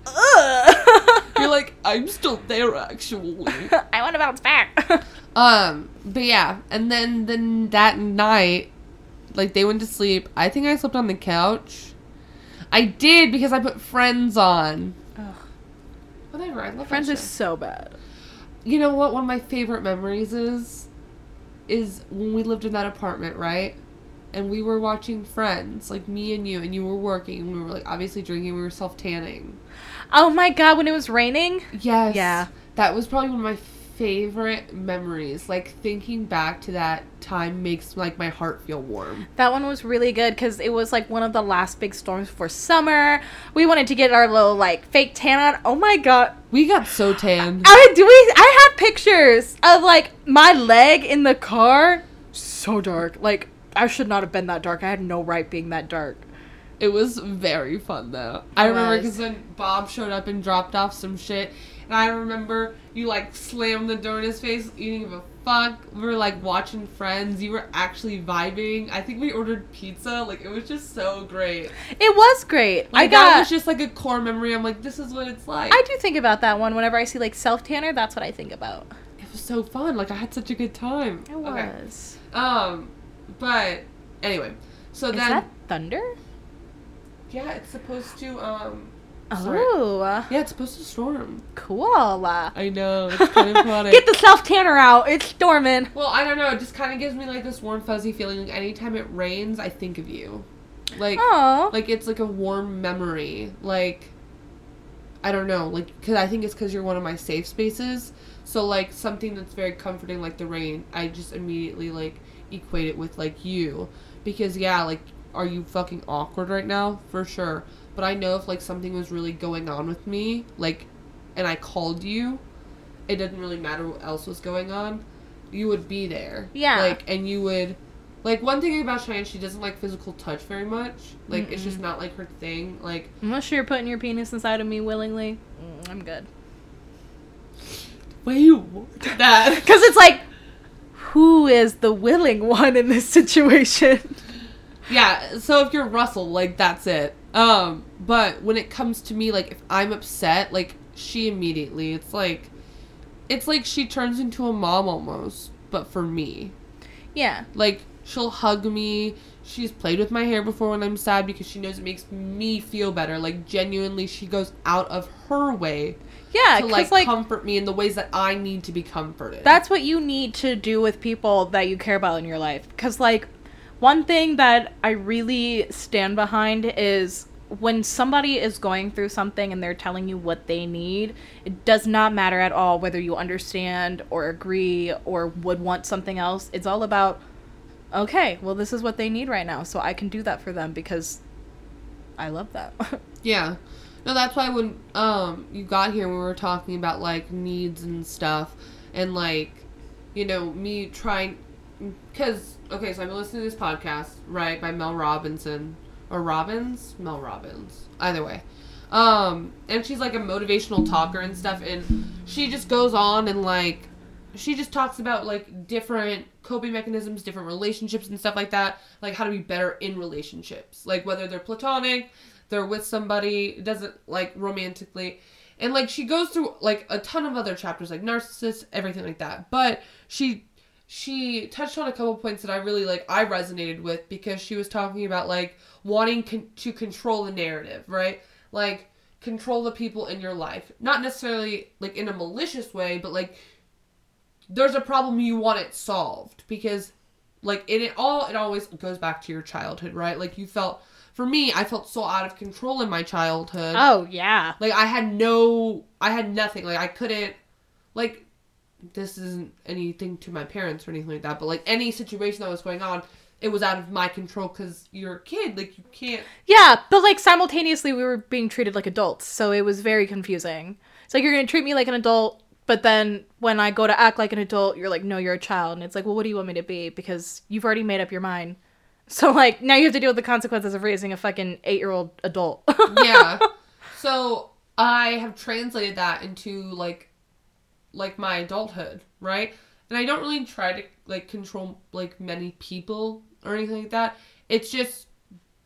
ugh. You're like, [laughs] I'm still there, actually. [laughs] I want to bounce back. [laughs] Um, but yeah, and then then that night, like they went to sleep. I think I slept on the couch. I did because I put Friends on. Ugh. Whatever, I love Friends is so bad. You know what? One of my favorite memories is, is when we lived in that apartment, right? And we were watching Friends, like me and you, and you were working, and we were like obviously drinking. We were self tanning. Oh my god, when it was raining? Yes. Yeah. That was probably one of my favorite memories. Like thinking back to that time makes like my heart feel warm. That one was really good because it was like one of the last big storms before summer. We wanted to get our little like fake tan on. Oh my god. We got so tan. I do we I have pictures of like my leg in the car. So dark. Like I should not have been that dark. I had no right being that dark. It was very fun though. I remember because when Bob showed up and dropped off some shit, and I remember you like slammed the door in his face. You didn't give a fuck. We were like watching Friends. You were actually vibing. I think we ordered pizza. Like it was just so great. It was great. Like I that got was just like a core memory. I'm like, this is what it's like. I do think about that one whenever I see like self tanner. That's what I think about. it was so fun. Like I had such a good time. It Okay. was. Um, but anyway, so Is then that thunder? yeah, it's supposed to um. Oh, Yeah, it's supposed to storm. cool. I know it's kind of funny. Get the self tanner out. It's storming. well, I don't know. It just kind of gives me like this warm fuzzy feeling. Like anytime it rains, I think of you. Like, like it's like a warm memory. Like, I don't know. Like, cause I think it's because you're one of my safe spaces. So like something that's very comforting, like the rain, I just immediately like equate it with like you, because yeah, like, are you fucking awkward right now? For sure. But I know if like something was really going on with me, like, and I called you, it didn't really matter what else was going on, you would be there. Yeah. Like, and you would. Like one thing about Cheyenne, she doesn't like physical touch very much. Like it's just not like her thing. Like Unless you're putting your penis inside of me willingly, mm, I'm good. Wait, what? [laughs] that. [laughs] Because it's like, who is the willing one in this situation? Yeah, so if you're Russell, like that's it. Um, but when it comes to me, like if I'm upset, like she immediately, it's like, it's like she turns into a mom almost, but for me. Yeah. Like she'll hug me. She's played with my hair before when I'm sad because she knows it makes me feel better. Like genuinely, she goes out of her way Yeah, to like, like, comfort me in the ways that I need to be comforted. that's what you need to do with people that you care about in your life. Because like, one thing that I really stand behind is when somebody is going through something and they're telling you what they need, it does not matter at all whether you understand or agree or would want something else. It's all about, okay, well, this is what they need right now, so I can do that for them because I love that. [laughs] Yeah. No, that's why when um you got here we were talking about like needs and stuff and like you know me trying cuz okay, so I've been listening to this podcast, right, by Mel Robinson or Robbins, Mel Robbins. Either way. Um and she's like a motivational talker and stuff and she just goes on and like she just talks about like different coping mechanisms, different relationships and stuff like that, like how to be better in relationships. Like whether they're platonic, they're with somebody, doesn't like romantically. And like she goes through like a ton of other chapters like narcissists, everything like that. But she she touched on a couple points that I really like I resonated with because she was talking about like wanting con- to control the narrative, right? Like control the people in your life. Not necessarily like in a malicious way, but like there's a problem you want it solved because like in it all it always goes back to your childhood, right? Like you felt for me, I felt so out of control in my childhood. oh, yeah. Like I had no I had nothing. Like I couldn't like this isn't anything to my parents or anything like that, but like any situation that was going on, it was out of my control cuz you're a kid, like you can't Yeah, but like simultaneously we were being treated like adults, so it was very confusing. It's like you're gonna treat me like an adult, but then when I go to act like an adult, you're like, no, you're a child, and it's like, well, what do you want me to be? Because you've already made up your mind. [laughs] So like now you have to deal with the consequences of raising a fucking eight year old adult. [laughs] yeah. So I have translated that into like like my adulthood, right? And I don't really try to like control like many people or anything like that. It's just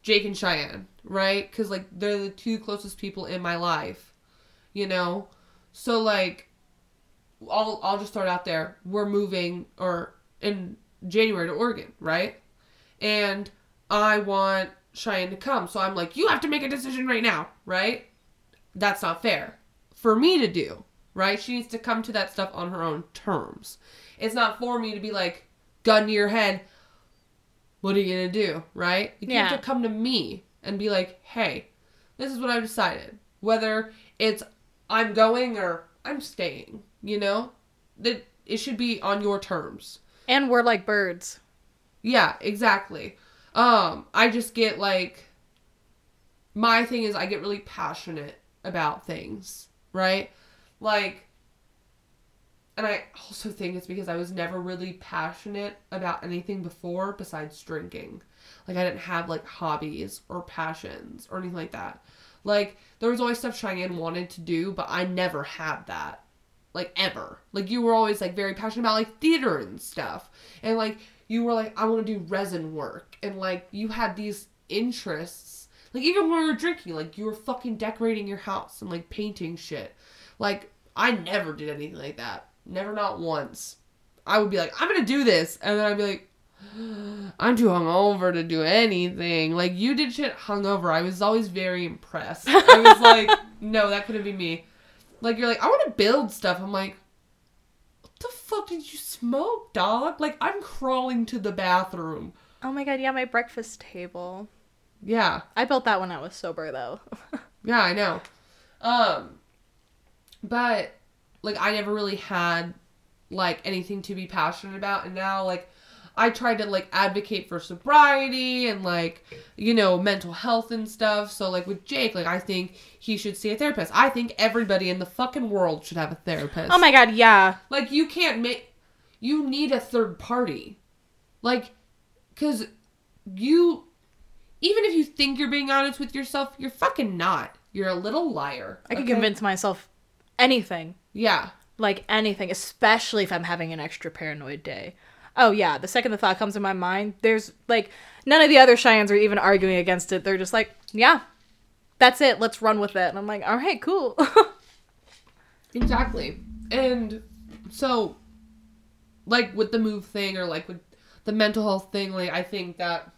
Jake and Cheyenne, right? Cuz like they're the two closest people in my life. You know? So like I'll I'll just start out there. We're moving or in January to Oregon, right? And I want Cheyenne to come. So I'm like, you have to make a decision right now, right? That's not fair for me to do, right? She needs to come to that stuff on her own terms. It's not for me to be like, gun to your head, what are you gonna do, right? You Yeah. have to come to me and be like, hey, this is what I've decided. Whether it's I'm going or I'm staying, you know? That it should be on your terms. and we're like birds. Yeah, exactly. Um, I just get like my thing is I get really passionate about things, right? Like and I also think it's because I was never really passionate about anything before besides drinking. Like I didn't have like hobbies or passions or anything like that. Like there was always stuff Cheyenne wanted to do, but I never had that. Like ever. Like you were always like very passionate about like theater and stuff. And like you were like, I want to do resin work. And like you had these interests. Like even when we were drinking, like you were fucking decorating your house and like painting shit. Like I never did anything like that. Never not once. I would be like, I'm gonna do this, and then I'd be like, I'm too hungover to do anything. Like you did shit hungover. I was always very impressed. I was [laughs] like, no, that couldn't be me. Like you're like, I want to build stuff. I'm like, what the fuck did you smoke, dog? Like I'm crawling to the bathroom. Oh my god, yeah, my breakfast table. Yeah, I built that when I was sober though. [laughs] yeah, I know. Um, but like I never really had like anything to be passionate about, and now like I tried to like advocate for sobriety and like you know mental health and stuff. So like with Jake, like I think he should see a therapist. I think everybody in the fucking world should have a therapist. oh my god, yeah. Like you can't make you need a third party. Like cuz you even if you think you're being honest with yourself, you're fucking not. You're a little liar. I could okay? convince myself anything. Yeah. like anything, especially if I'm having an extra paranoid day. Oh yeah, the second the thought comes in my mind, there's like none of the other Cheyennes are even arguing against it. They're just like, yeah, that's it. Let's run with it. And I'm like, all right, cool. [laughs] Exactly. And so like with the move thing or like with the mental health thing, like I think that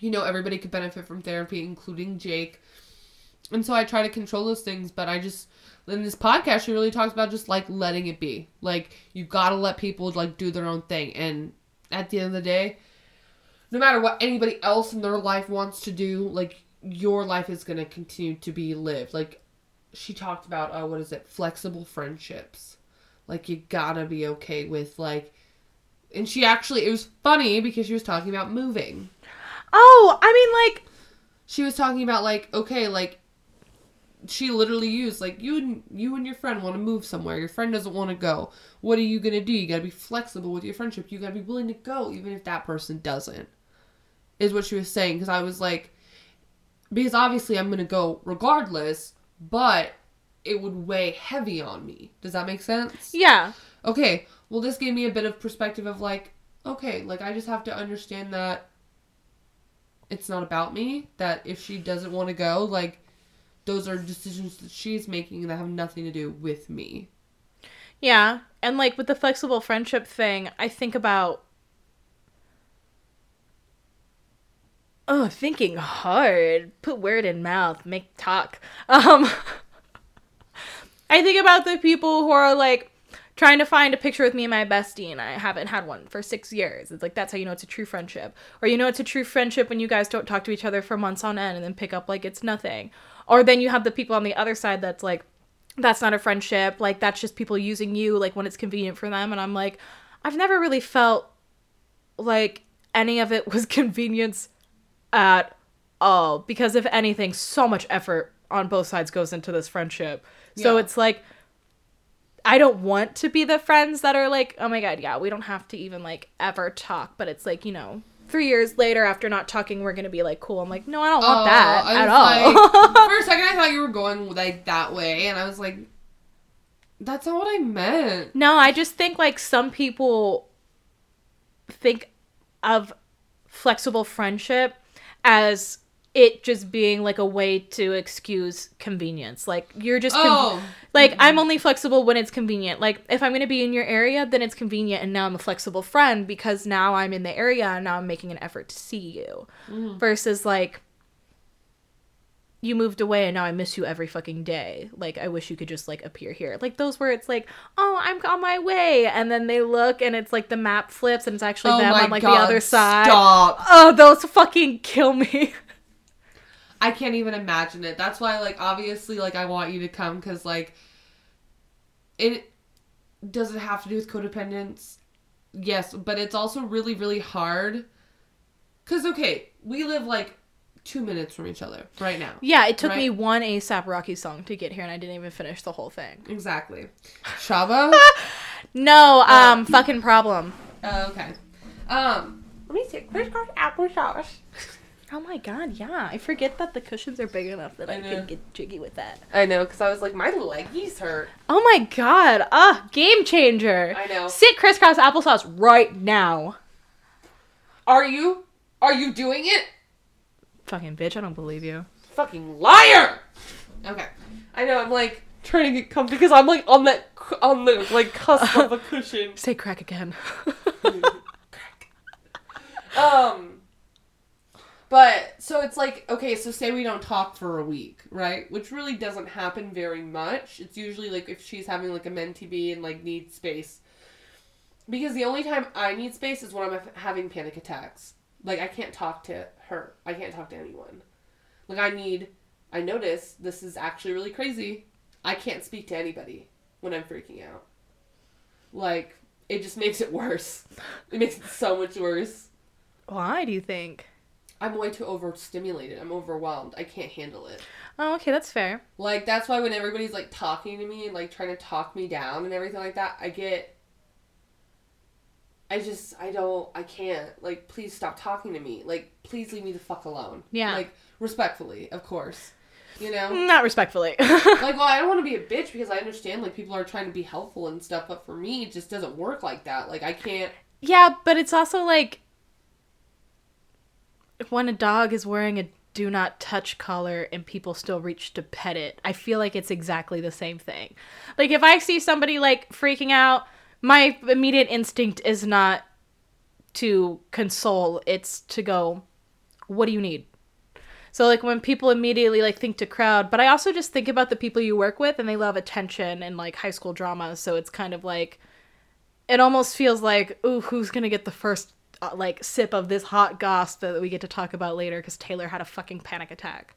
you know everybody could benefit from therapy, including Jake. And so I try to control those things, but I just in this podcast she really talks about just like letting it be. Like you gotta let people like do their own thing and at the end of the day, no matter what anybody else in their life wants to do, like your life is gonna continue to be lived. Like she talked about uh, what is it flexible friendships like you gotta be okay with like and she actually it was funny because she was talking about moving oh, I mean, like, she was talking about like okay like she literally used like you and you and your friend want to move somewhere. Your friend doesn't want to go. What are you gonna do? You gotta be flexible with your friendship. You gotta be willing to go even if that person doesn't is what she was saying. Because i was like because obviously i'm gonna go regardless but it would weigh heavy on me. Does that make sense? Yeah, okay well this gave me a bit of perspective of like okay like i just have to understand that it's not about me that if she doesn't want to go like those are decisions that she's making that have nothing to do with me yeah. And like with the flexible friendship thing, I think about. Oh, thinking hard. Put word in mouth. Make talk. [laughs] Um, I think about the people who are like trying to find a picture with me and my bestie, and I haven't had one for six years. It's like that's how you know it's a true friendship. Or you know it's a true friendship when you guys don't talk to each other for months on end and then pick up like it's nothing. Or then you have the people on the other side that's like, that's not a friendship. Like that's just people using you like when it's convenient for them. And I'm like, I've never really felt like any of it [laughs] was convenience at all. Because if anything, so much effort on both sides goes into this friendship. So it's like I don't want to be the friends that are like, oh my god, yeah, we don't have to even like ever talk, but it's like, you know, three years later after not talking, we're gonna be like cool. I'm like, no, I don't want Oh, that at was all. like- [laughs] for a second i thought you were going like that way and i was like that's not what i meant no, I just think like some people think of flexible friendship as it just being like a way to excuse convenience. Like you're just con- oh like mm-hmm. I'm only flexible when it's convenient. Like if I'm going to be in your area, then it's convenient and now I'm a flexible friend because now I'm in the area and now I'm making an effort to see you. Mm-hmm. Versus like you moved away and now I miss you every fucking day. Like I wish you could just like appear here. Like those where it's like, "Oh, I'm on my way." And then they look and it's like the map flips and it's actually oh them on like God, the other side. stop Oh, those fucking kill me. [laughs] I can't even imagine it. That's why, like, obviously, like, I want you to come because, like, it doesn't have to do with codependence. Yes, but it's also really, really hard. Because, okay, we live, like, two minutes from each other right now. Yeah, it took me one ASAP Rocky song to get here and I didn't even finish the whole thing. Exactly. Shava? [laughs] No, um, fucking problem. uh, okay. Um, let me see. Crisscross applesauce. [laughs] Oh my god, yeah. I forget that the cushions are big enough that I, I get jiggy with that. I know, because I was like, my leggies hurt. Oh my god. Ah, game changer. I know. Sit crisscross applesauce right now. Are you? Are you doing it? Fucking bitch, I don't believe you. fucking liar. Okay, I know. I'm like trying to get comfy because I'm like on that on the like cusp of a [laughs] cushion. Say crack again. [laughs] Crack. Um, but so it's like okay. So say we don't talk for a week, right? Which really doesn't happen very much. It's usually like if she's having like a men bee and like needs space. Because the only time I need space is when I'm having panic attacks. Like I can't talk to her. I can't talk to anyone. Like I need. I notice this is actually really crazy. I can't speak to anybody when I'm freaking out. Like it just makes it [laughs] worse. It makes it so much worse. Why do you think? I'm way too overstimulated. I'm overwhelmed. I can't handle it. Oh, okay, that's fair. Like that's why when everybody's like talking to me and like trying to talk me down and everything like that, I get I just I don't I can't. Like please stop talking to me. Like please leave me the fuck alone. Yeah. Like respectfully, of course. You know? Mm, not respectfully. [laughs] like, well, I don't want to be a bitch because I understand like people are trying to be helpful and stuff, but for me, it just doesn't work like that. Like, I can't. yeah, but it's also like when a dog is wearing a do not touch collar and people still reach to pet it. I feel like it's exactly the same thing. Like if I see somebody like freaking out, my immediate instinct is not to console, it's to go, what do you need? So like when people immediately like think to crowd, but I also just think about the people you work with and they love attention and like high school drama, so it's kind of like it almost feels like, ooh, who's to get the first uh, like sip of this hot goss that we get to talk about later cuz Taylor had a fucking panic attack.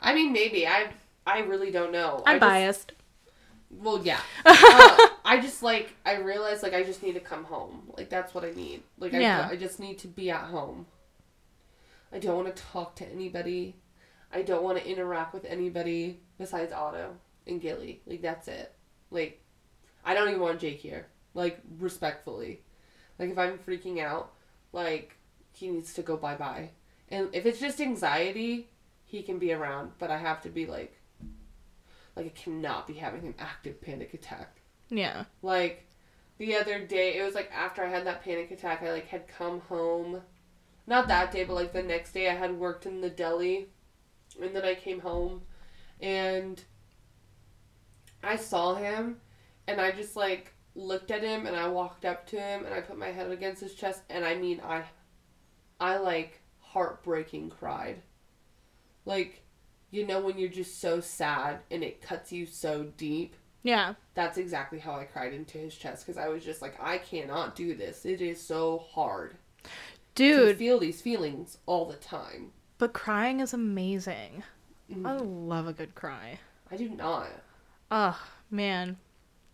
I mean, maybe I. I really don't know. I'm just- biased. Well, yeah. [laughs] uh, I just like I realize like I just need to come home. Like that's what I need. Like Yeah. I, I just need to be at home. I don't want to talk to anybody. I don't want to interact with anybody besides Otto and Gilly. Like that's it. Like I don't even want Jake here. Like respectfully. Like if I'm freaking out, like he needs to go bye bye. And if it's just anxiety, he can be around, but I have to be like like I cannot be having an active panic attack. Yeah. Like the other day, it was like after I had that panic attack, I like had come home. Not that day, but like the next day, I had worked in the deli, and then I came home, and I saw him, and I just like looked at him, and I walked up to him, and I put my head against his chest, and I mean, I, I like heartbreaking cried, like, you know when you're just so sad and it cuts you so deep Yeah. that's exactly how I cried into his chest because I was just like, I cannot do this. It is so hard to Dude, feel these feelings all the time. but crying is amazing. Mhm. I love a good cry. I do not. Oh, man.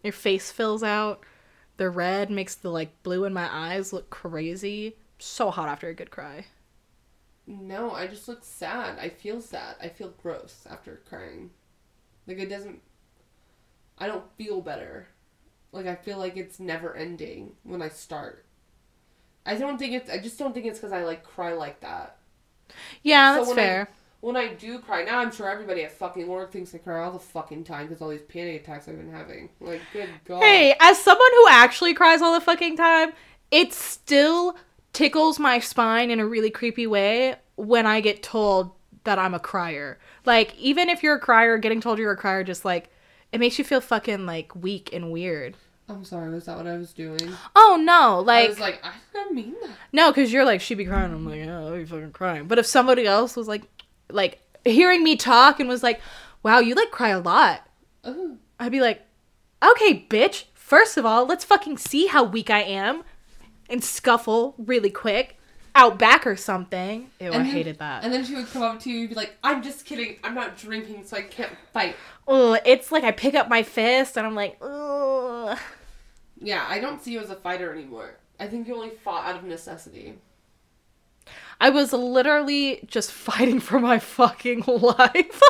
Your face fills out. The red makes the like blue in my eyes look crazy. So hot after a good cry. No, I just look sad. I feel sad. I feel gross after crying. Like it doesn't. I don't feel better. Like I feel like it's never ending when I start. I don't think it's. I just don't think it's because I like cry like that. Yeah, So that's when I- fair. When I do cry, now I'm sure everybody at fucking work thinks I cry all the fucking time because all these panic attacks I've been having. Like, good god. Hey, as someone who actually cries all the fucking time, it still tickles my spine in a really creepy way when I get told that I'm a crier. Like, even if you're a crier, getting told you're a crier just like it makes you feel fucking like weak and weird. I'm sorry, was that what I was doing? Oh no, like I was like, I didn't mean that. no, because you're like she'd be crying. I'm like, oh, you fucking crying. But if somebody else was like, like hearing me talk and was like, wow, you like cry a lot, Ooh. I'd be like, okay, bitch. First of all, let's fucking see how weak I am, and scuffle really quick, out back or something. Ew, I then- hated that. And then she would come up to you and be like, I'm just kidding. I'm not drinking, so I can't fight. Ugh, it's like I pick up my fist and I'm like, ugh. Yeah, I don't see you as a fighter anymore. I think you only fought out of necessity. I was literally just [laughs] fighting for my fucking [laughs] life.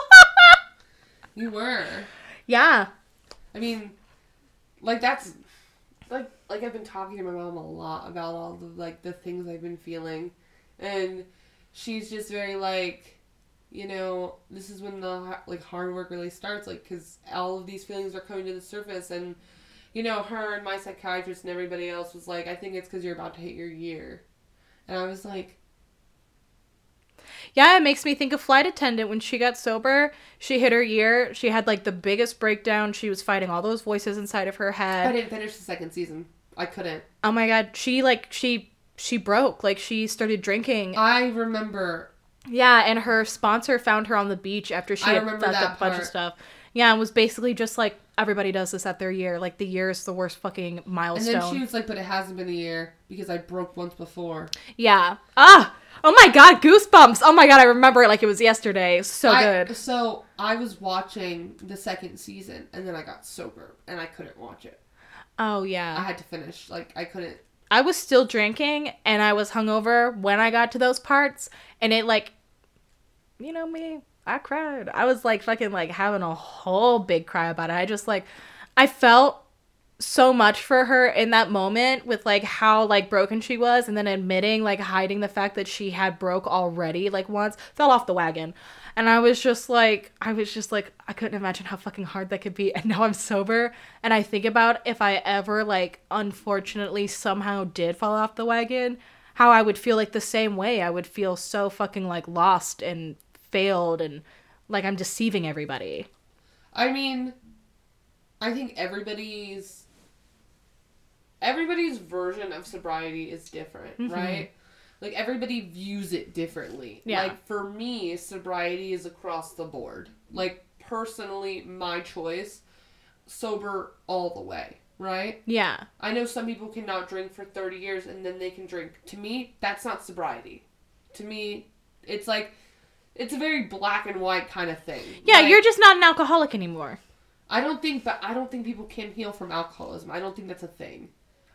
You were. yeah. I mean, like that's like like I've been talking to my mom a lot about all the like the things I've been feeling, and she's just very like, you know, this is when the like hard work really starts, like because all of these feelings are coming to the surface, and you know, her and my psychiatrist and everybody else was like, I think it's because you're about to hit your year, and I was like, Yeah, it makes me think of flight attendant when she got sober. She hit her year. She had like the biggest breakdown. She was fighting all those voices inside of her head. I didn't finish the second season. I couldn't. Oh my god, she like she she broke. Like she started drinking. I remember Yeah, and her sponsor found her on the beach after she I had done that a bunch of stuff. Yeah, and was basically just like everybody does this at their year. Like the year is the worst fucking milestone. And then she was like, but it hasn't been a year because I broke once before. Yeah. Ah. Oh my god, goosebumps. Oh my god, I remember it like it was yesterday. So I- good. So I was watching the second season and then I got sober and I couldn't watch it. Oh yeah. I had to finish. Like, I couldn't. I was still drinking and I was hungover when I got to those parts and it like you know me, I cried. I was like fucking like having a whole big cry about it. I just like I felt so much for her in that moment with like how like broken she was and then admitting like hiding the fact that she had broke already like once fell off the wagon and i was just like i was just like i couldn't imagine how fucking hard that could be and now i'm sober and i think about if i ever like unfortunately somehow did fall off the wagon how i would feel like the same way i would feel so fucking like lost and failed and like i'm deceiving everybody I mean, I think everybody's everybody's version of sobriety is different, Mhm. right? Like everybody views it differently. Yeah. Like for me, sobriety is across the board. Like personally, my choice, sober all the way, right? yeah I know some people cannot drink for 30 years and then they can drink. To me, that's not sobriety. To me, it's like it's a very black and white kind of thing. yeah Like, you're just not an alcoholic anymore I don't think but I don't think people can heal from alcoholism. I don't think that's a thing.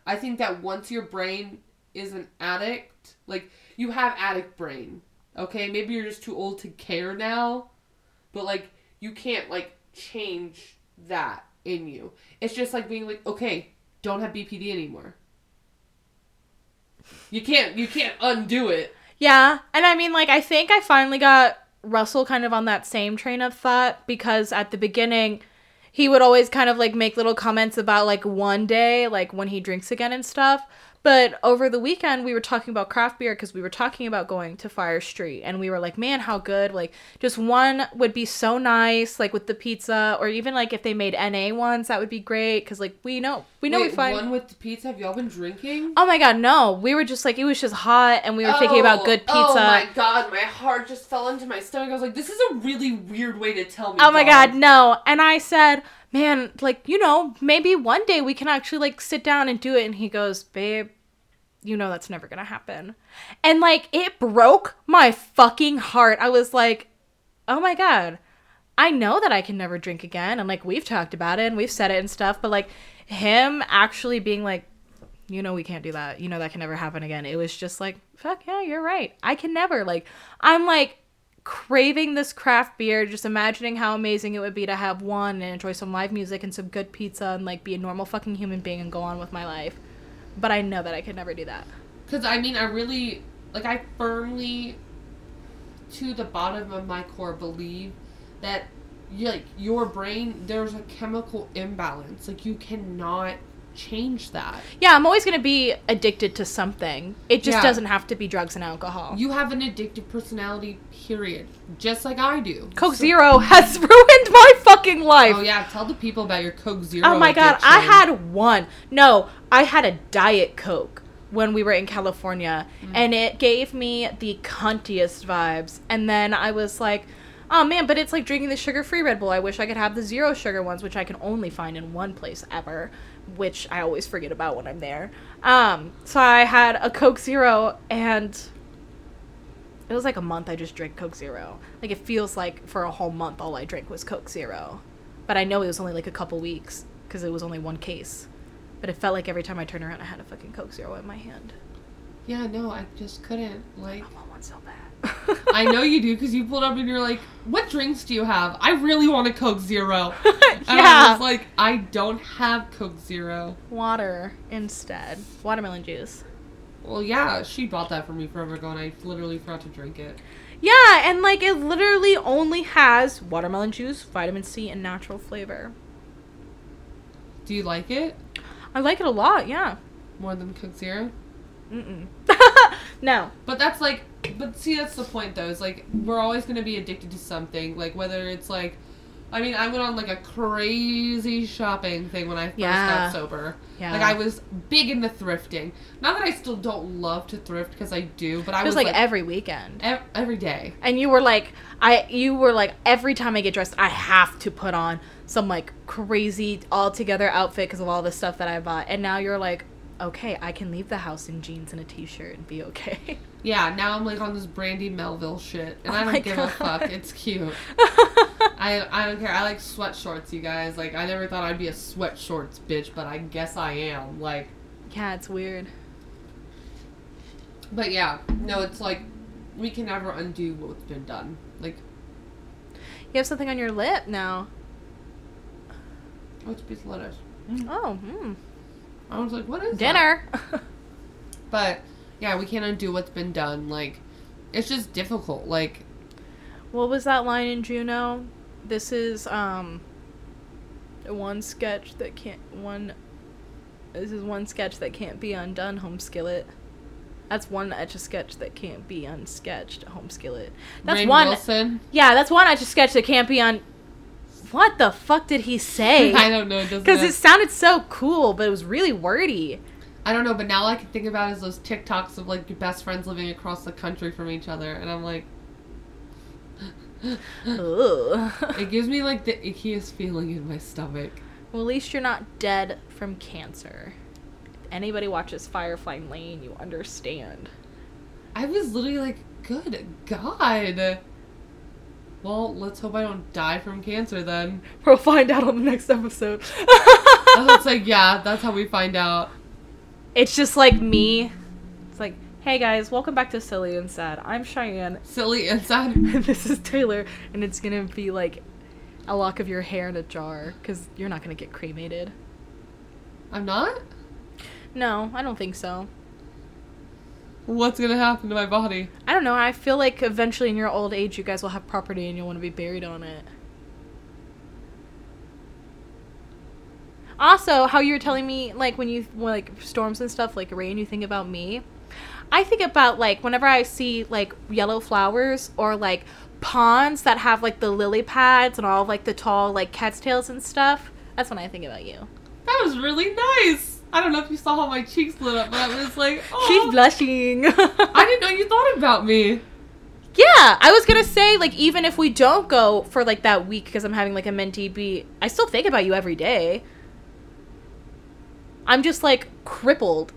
I think that once your brain is an addict, like you have addict brain. Okay, maybe you're just too old to care now, but like you can't like change that in you. It's just like being like, okay, don't have BPD anymore. You can't you can't undo it. Yeah, and I mean, like, I think I finally got Russell kind of on that same train of thought because at the beginning, he would always kind of like make little comments about like one day, like when he drinks again and stuff. But over the weekend, we were talking about craft beer because we were talking about going to Fire Street, and we were like, "Man, how good! Like, just one would be so nice, like with the pizza, or even like if they made NA ones, that would be great. Because like we know, we know Wait, we find one with the pizza. Have y'all been drinking? Oh my god, no. We were just like it was just hot and we were thinking about good oh, oh pizza. Oh my god, my heart just fell into my stomach. I was like, this is a really weird way to tell me. Oh my dog. god, no. And I said, "Man, like, you know, maybe one day we can actually like sit down and do it." And he goes, "Babe, you know that's never to happen." And like it broke my fucking heart. I was like, "Oh my god. I know that I can never drink again." And like we've talked about it and we've said it and stuff, but like him actually being like you know we can't do that. You know that can never happen again. It was just like, fuck yeah, you're right. I can never like I'm like craving this craft beer, just imagining how amazing it would be to have one and enjoy some live music and some good pizza and like be a normal fucking human being and go on with my life. But I know that I could never do that. Because I mean, I really like. I firmly, to the bottom of my core, believe that like your brain. There's a chemical imbalance. Like you cannot change that. Yeah, I'm always gonna be addicted to something. It just Yeah. doesn't have to be drugs and alcohol. You have an addictive personality. Period. Just like I do. Coke So- Zero has [laughs] ruined my fucking life. Oh yeah, tell the people about your Coke Zero. Oh my god, I had one. No, I had a Diet Coke when we were in California, mm. and it gave me the cuntiest vibes. And then I was like, oh man, but it's like drinking the sugar free Red Bull. I wish I could have the zero sugar ones, which I can only find in one place ever, which I always forget about when I'm there. Um, so I had a Coke Zero, and it was like a month I just drank Coke Zero. Like it feels like for a whole month all I drank was Coke Zero. But I know it was only like a couple weeks because it was only one case. But it felt like every time I turned around I had a fucking Coke Zero in my hand. Yeah, no, I just couldn't. Like, I want one so bad. I know you do because you pulled up and you're like, "What drinks do you have?" I really want a Coke Zero. [laughs] And I yeah. was like, I don't have Coke Zero. Water instead. Watermelon juice. Well, yeah, she bought that for me forever ago, and I literally forgot to drink it. Yeah, and like it literally only has watermelon juice, vitamin C, and natural flavor. Do you like it I like it a lot, yeah. more than Coke Zero? Mm-mm. [laughs] no. But that's like, but see, that's the point though. Is like we're always gonna be addicted to something. Like whether it's like, I mean, I went on like a crazy shopping thing when I first Yeah. got sober. Yeah. Like I was big into thrifting. Not that I still don't love to thrift because I do, but I was was like, every weekend. ev- every day. And you were like, I you were like every time I get dressed, I have to put on some like crazy all together outfit because of all the stuff that I bought. And now you're like, okay, I can leave the house in jeans and a t-shirt and be okay. [laughs] Yeah, now I'm like on this Brandy Melville shit, and Oh I don't give a fuck. It's cute. [laughs] I I don't care. I like sweat shorts, you guys. Like I never thought I'd be a sweat shorts bitch, but I guess I am. Like, yeah, it's weird. but yeah, no, it's like we can never undo what's been done. Like, You have something on your lip now. oh, it's a piece of lettuce. Oh, mm. I was like, what is that? dinner. [laughs] But yeah, we can't undo what's been done. Like, it's just difficult. Like, what was that line in Juno? This is um one sketch that can't one. This is one sketch that can't be undone. Home skillet. That's one etch a sketch that can't be unsketched. Home skillet. That's Rainn one. Wilson. Yeah, that's one etch a sketch that can't be un. What the fuck did he say? [laughs] I don't know. Because it? it sounded so cool, but it was really wordy. I don't know, but now all I can think about is those TikToks of like your best friends living across the country from each other, and I'm like, [laughs] it gives me like the ickiest feeling in my stomach. Well, at least you're not dead from cancer. If anybody watches Firefly Lane, you understand. I was literally like, good God. Well, let's hope I don't die from cancer then. [laughs] We'll find out on the next episode. It's like, yeah, that's how we find out. it's just like me. It's like, hey guys, welcome back to Silly and Sad. I'm Cheyenne, Silly and sad. [laughs] and this is Taylor, and it's gonna be like a lock of your hair in a jar, because you're not gonna get cremated. I'm not? No, I don't think so. What's gonna happen to my body? I don't know. I feel like eventually in your old age, you guys will have property and you'll want to be buried on it. Also, how you were telling me, like when you when, like storms and stuff, like rain, you think about me. I think about like whenever I see like yellow flowers or like ponds that have like the lily pads and all of like the tall like cat's tails and stuff. That's when I think about you. That was really nice. I don't know if you saw how my cheeks lit up, but I was like, oh. She's blushing. [laughs] I didn't know you thought about me. Yeah, I was gonna say like even if we don't go for like that week because I'm having like a mentee beat, I still think about you every day. I'm just like crippled.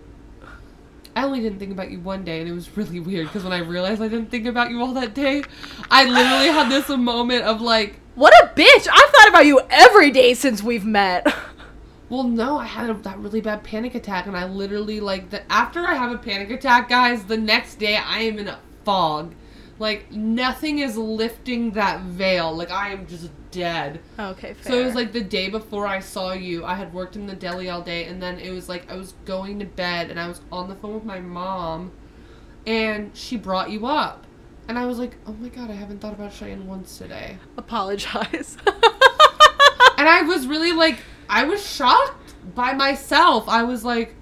I only didn't think about you one day, and it was really weird because when I realized I didn't think about you all that day, I literally had this moment of like, What a bitch! I've thought about you every day since we've met. [laughs] well, no, I had a, that really bad panic attack, and I literally like the after I have a panic attack, guys, the next day I am in a fog. Like nothing is lifting that veil. Like I am just dead. okay, fair. So it was like the day before I saw you. I had worked in the deli all day, and then it was like I was going to bed, and I was on the phone with my mom, and she brought you up, and I was like, oh my god, I haven't thought about Cheyenne once today, apologize. [laughs] and I was really like, I was shocked by myself. I was like,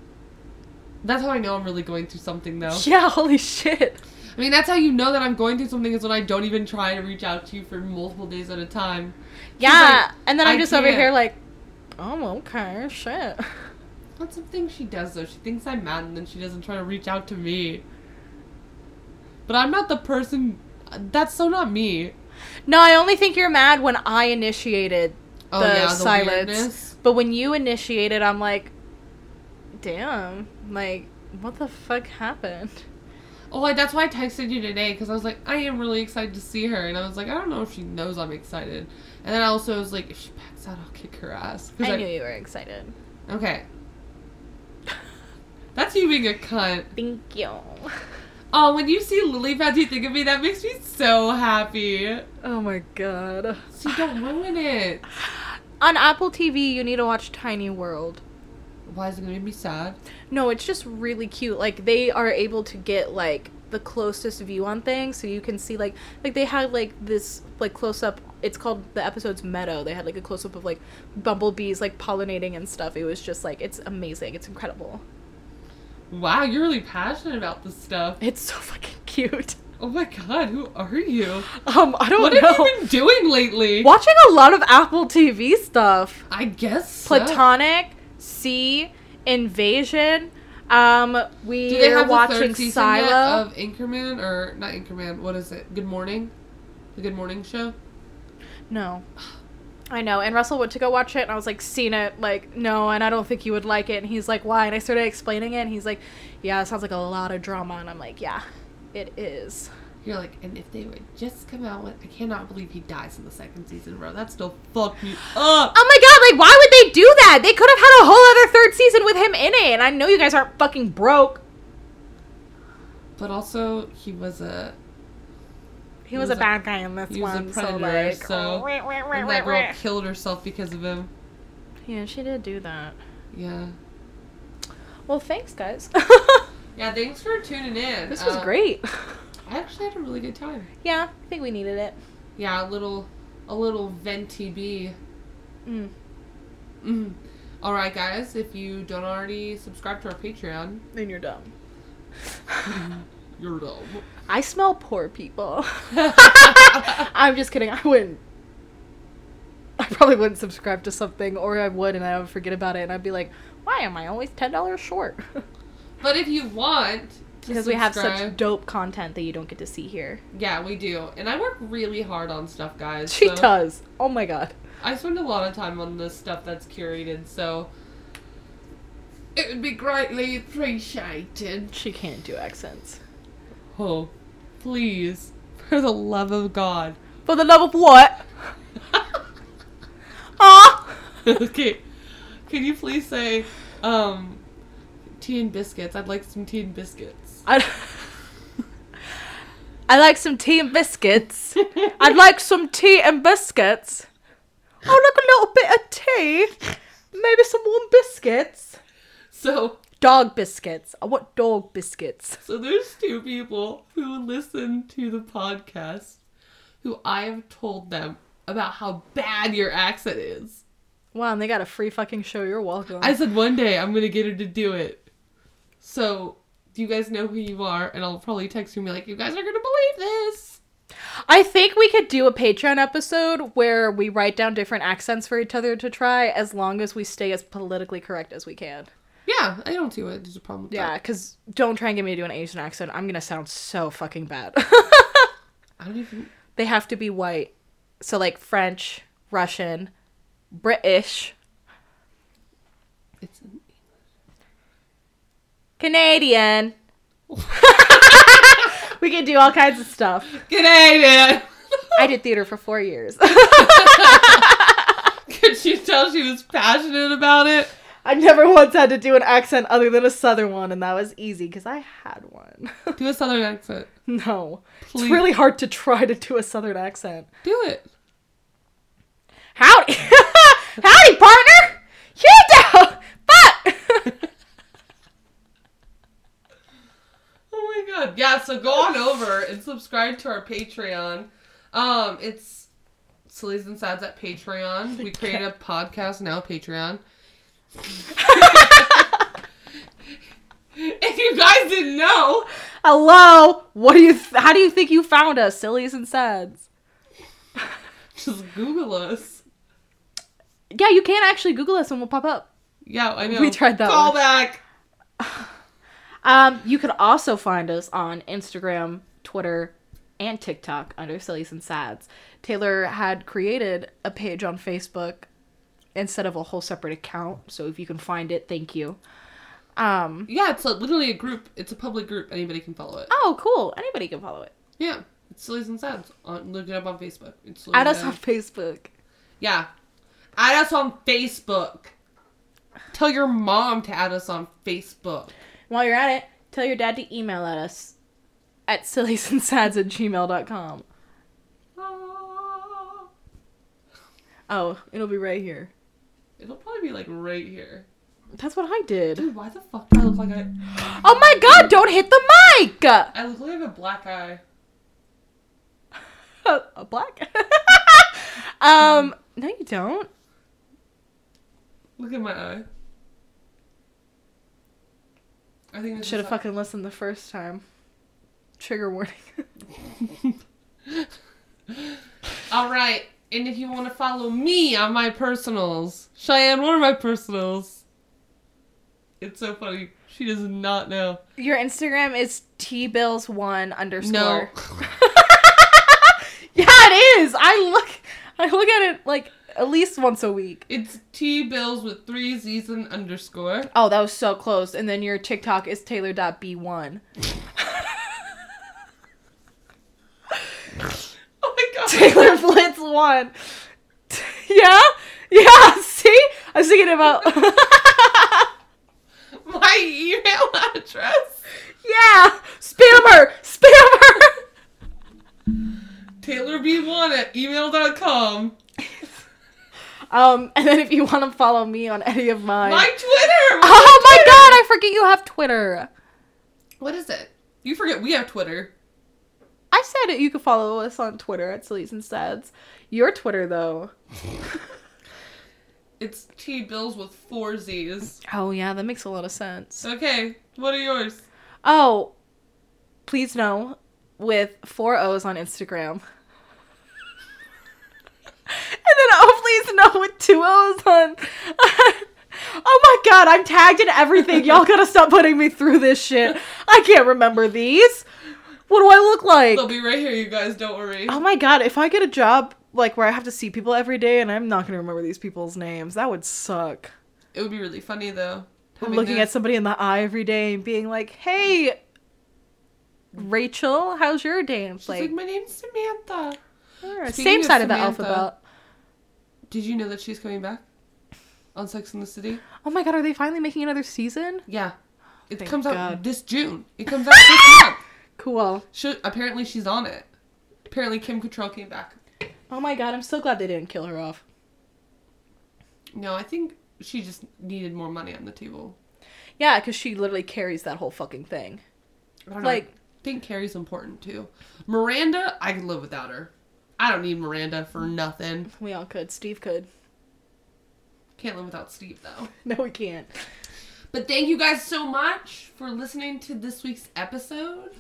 that's how I know I'm really going through something, though. [laughs] yeah, holy shit. I mean, that's how you know that I'm going through something is when I don't even try to reach out to you for multiple days at a time. Yeah, like, and then I'm I just over can't. here like, oh okay, shit. That's something she does though. She thinks I'm mad and then she doesn't try to reach out to me. But I'm not the person. That's so not me. No, I only think you're mad when I initiated Oh the yeah, the silence. weirdness. But when you initiated, I'm like, damn, like, what the fuck happened? Oh, I, that's why I texted you today because I was like, I am really excited to see her, and I was like, I don't know if she knows I'm excited. And then I also was like, if she backs out, I'll kick her ass. 'Cause I knew you were excited. Okay. That's you being a cunt. Thank you. [laughs] Oh, when you see lily pads, you think of me. That makes me so happy. Oh my god. See, don't ruin it. [laughs] On Apple TV, you need to watch Tiny World. Why is it gonna be sad? No, it's just really cute. Like they are able to get like the closest view on things, so you can see like like they had like this like close up. It's called the episode's Meadow. They had like a close up of like bumblebees like pollinating and stuff. It was just like it's amazing. It's incredible. Wow, you're really passionate about this stuff. It's so fucking cute. Oh my god, who are you? Um, I don't What know. What have you been doing lately? Watching a lot of Apple TV stuff. I guess so. Platonic, See, Invasion. Um, we Do they have the watching third season Silo. yet of Anchorman or not Anchorman? What is it? Good Morning, the Good Morning Show. No. I know. And Russell went to go watch it, and I was like, seen it. Like, no, and I don't think you would like it. And he's like, why? And I started explaining it, and he's like, yeah, it sounds like a lot of drama. And I'm like, yeah, it is. You're like, and if they would just come out with, I cannot believe he dies in the second season, bro. That still fucked me up. Oh my god, like, why would they do that? They could have had a whole other third season with him in it. And I know you guys aren't fucking broke. But also, he was a He was, was a bad guy in this he was a one, so like, so- and that girl killed herself because of him. Yeah, she did do that. Yeah. Well, thanks, guys. [laughs] Yeah, thanks for tuning in. this was Uh, great. [laughs] I actually had a really good time. Yeah, I think we needed it. Yeah, a little, a little venti bee. Mm. Mm. All right, guys. If you don't already subscribe to our Patreon, Then you're dumb. [laughs] you're dumb. I smell poor people. [laughs] I'm just kidding. I wouldn't. I probably wouldn't subscribe to something, or I would, and I would forget about it, and I'd be like, "Why am I always ten dollars short?" But if you want, to because we have such dope content that you don't get to see here. Yeah, we do, and I work really hard on stuff, guys. She so does. Oh my god. I spend a lot of time on this stuff that's curated, so it would be greatly appreciated. She can't do accents. Oh, please, for the love of God. For the love of what? [laughs] Ah. okay, can you please say, um, tea and biscuits? I'd like some tea and biscuits. [laughs] I. I like some tea and biscuits. I'd like some tea and biscuits. Oh, look, a little bit of tea. Maybe some warm biscuits. So, Dog biscuits. I want dog biscuits. so there's two people who listen to the podcast who I have told them about how bad your accent is. Wow, and they got a free fucking show. You're welcome. I said one day I'm gonna get her to do it. So, do you guys know who you are? And I'll probably text you and be like, you guys are gonna believe this. I think we could do a Patreon episode where we write down different accents for each other to try as long as we stay as politically correct as we can. Yeah, I don't see what there's a problem with Yeah, that. because don't try and get me to do an Asian accent. I'm going to sound so fucking bad. I don't even. [laughs] they have to be white. So, like French, Russian, British, It's Canadian. [laughs] we can do all kinds of stuff. Canadian. I did theater for four years. [laughs] Could you tell she was passionate about it? I never once had to do an accent other than a southern one, and that was easy because I had one. [laughs] Do a southern accent. no. Please. It's really hard to try to do a southern accent. Do it. Howdy! Howdy, partner! You down! Fuck! Oh my god. Yeah, so go on over and subscribe to our Patreon. Um, it's Sillies and Sads at Patreon. We create a podcast now, Patreon. [laughs] if you guys didn't know, Hello! What do you, th- how do you think you found us, sillies and sads? [laughs] just Google us. Yeah, you can actually Google us and we'll pop up. Yeah, I know. We tried that Call one. back. [laughs] Um, you can also find us on Instagram, Twitter, and TikTok under Sillies and Sads. Taylor had created a page on Facebook instead of a whole separate account, so if you can find it, thank you. Um, Yeah, it's a, literally a group. It's a public group. Anybody can follow it. oh, cool. Anybody can follow it. Yeah, it's Sillies and Sads. On, look it up on Facebook. It's Add us on Facebook. Yeah. Add us on Facebook. Tell your mom to add us on Facebook. While you're at it, tell your dad to email at us at silliesandsads at gmail.com. Oh, it'll be right here. It'll probably be like right here. That's what I did. Dude, why the fuck do I look like I [gasps] Oh my god, don't hit the mic! I look like I have a black eye. [laughs] a black. [laughs] um, no, you don't. Look at my eye. I think Should have fucking listened the first time. Trigger warning. [laughs] All right. And if you want to follow me on my personals, Cheyenne, what are my personals? It's so funny. She does not know. Your Instagram is tbills1 underscore. No. [laughs] Yeah, it is. I look, I look at it like at least once a week. It's T bills with three Z's and underscore. Oh, that was so close. And then your TikTok is taylor.b1. [laughs] Oh my god. Taylor Blitz 1. [laughs] yeah? Yeah, see? I was thinking about. [laughs] My email address. yeah! Spammer! Spammer! TaylorB1 at email.com. Um, and then if you want to follow me on any of mine. My Twitter. [laughs] oh my god, I forget you have Twitter. What is it? You forget we have Twitter. I said it. You could follow us on Twitter at Sleaze and Stads. Your Twitter though. [laughs] It's T Bills with four Z's. Oh yeah, that makes a lot of sense. Okay, what are yours? Oh, please no, with four O's on Instagram. [laughs] and then oh please [laughs] no with two O's on. [laughs] oh my god, I'm tagged in everything. Y'all gotta stop putting me through this shit. I can't remember these. What do I look like? They'll be right here, you guys. Don't worry. Oh my god, if I get a job like where I have to see people every day and I'm not gonna remember these people's names, that would suck. It would be really funny though. Looking to- at somebody in the eye every day and being like, "Hey, Rachel, how's your day?" And like, like, my name's Samantha. "Alright, Speaking same of side of the alphabet. Did you know that she's coming back on Sex in the City? Oh my god, are they finally making another season? Yeah, it Thank comes out this June. It comes out this month. Cool. She, apparently, she's on it. Apparently, Kim Cattrall came back. Oh my god, I'm so glad they didn't kill her off. No, I think she just needed more money on the table. Yeah, because she literally carries that whole fucking thing. I don't know. Like- I think Carrie's important too. Miranda, I could live without her. I don't need Miranda for nothing. We all could. Steve could. Can't live without Steve though. [laughs] No, we can't. But thank you guys so much for listening to this week's episode.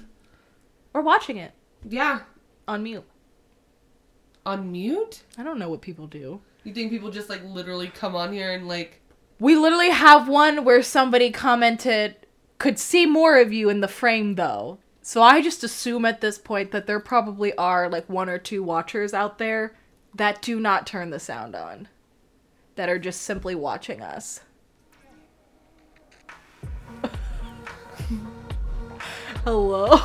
Or watching it Yeah, on mute. on mute. I don't know what people do. You think people just like literally come on here and like We literally have one where somebody commented, could see more of you in the frame though. So I just assume at this point that there probably are like one or two watchers out there that do not turn the sound on, that are just simply watching us. [laughs] Hello?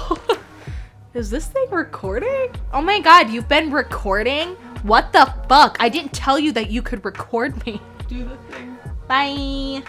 [laughs] Is this thing recording? Oh my god, you've been recording? What the fuck? I didn't tell you that you could record me. do the thing? Bye.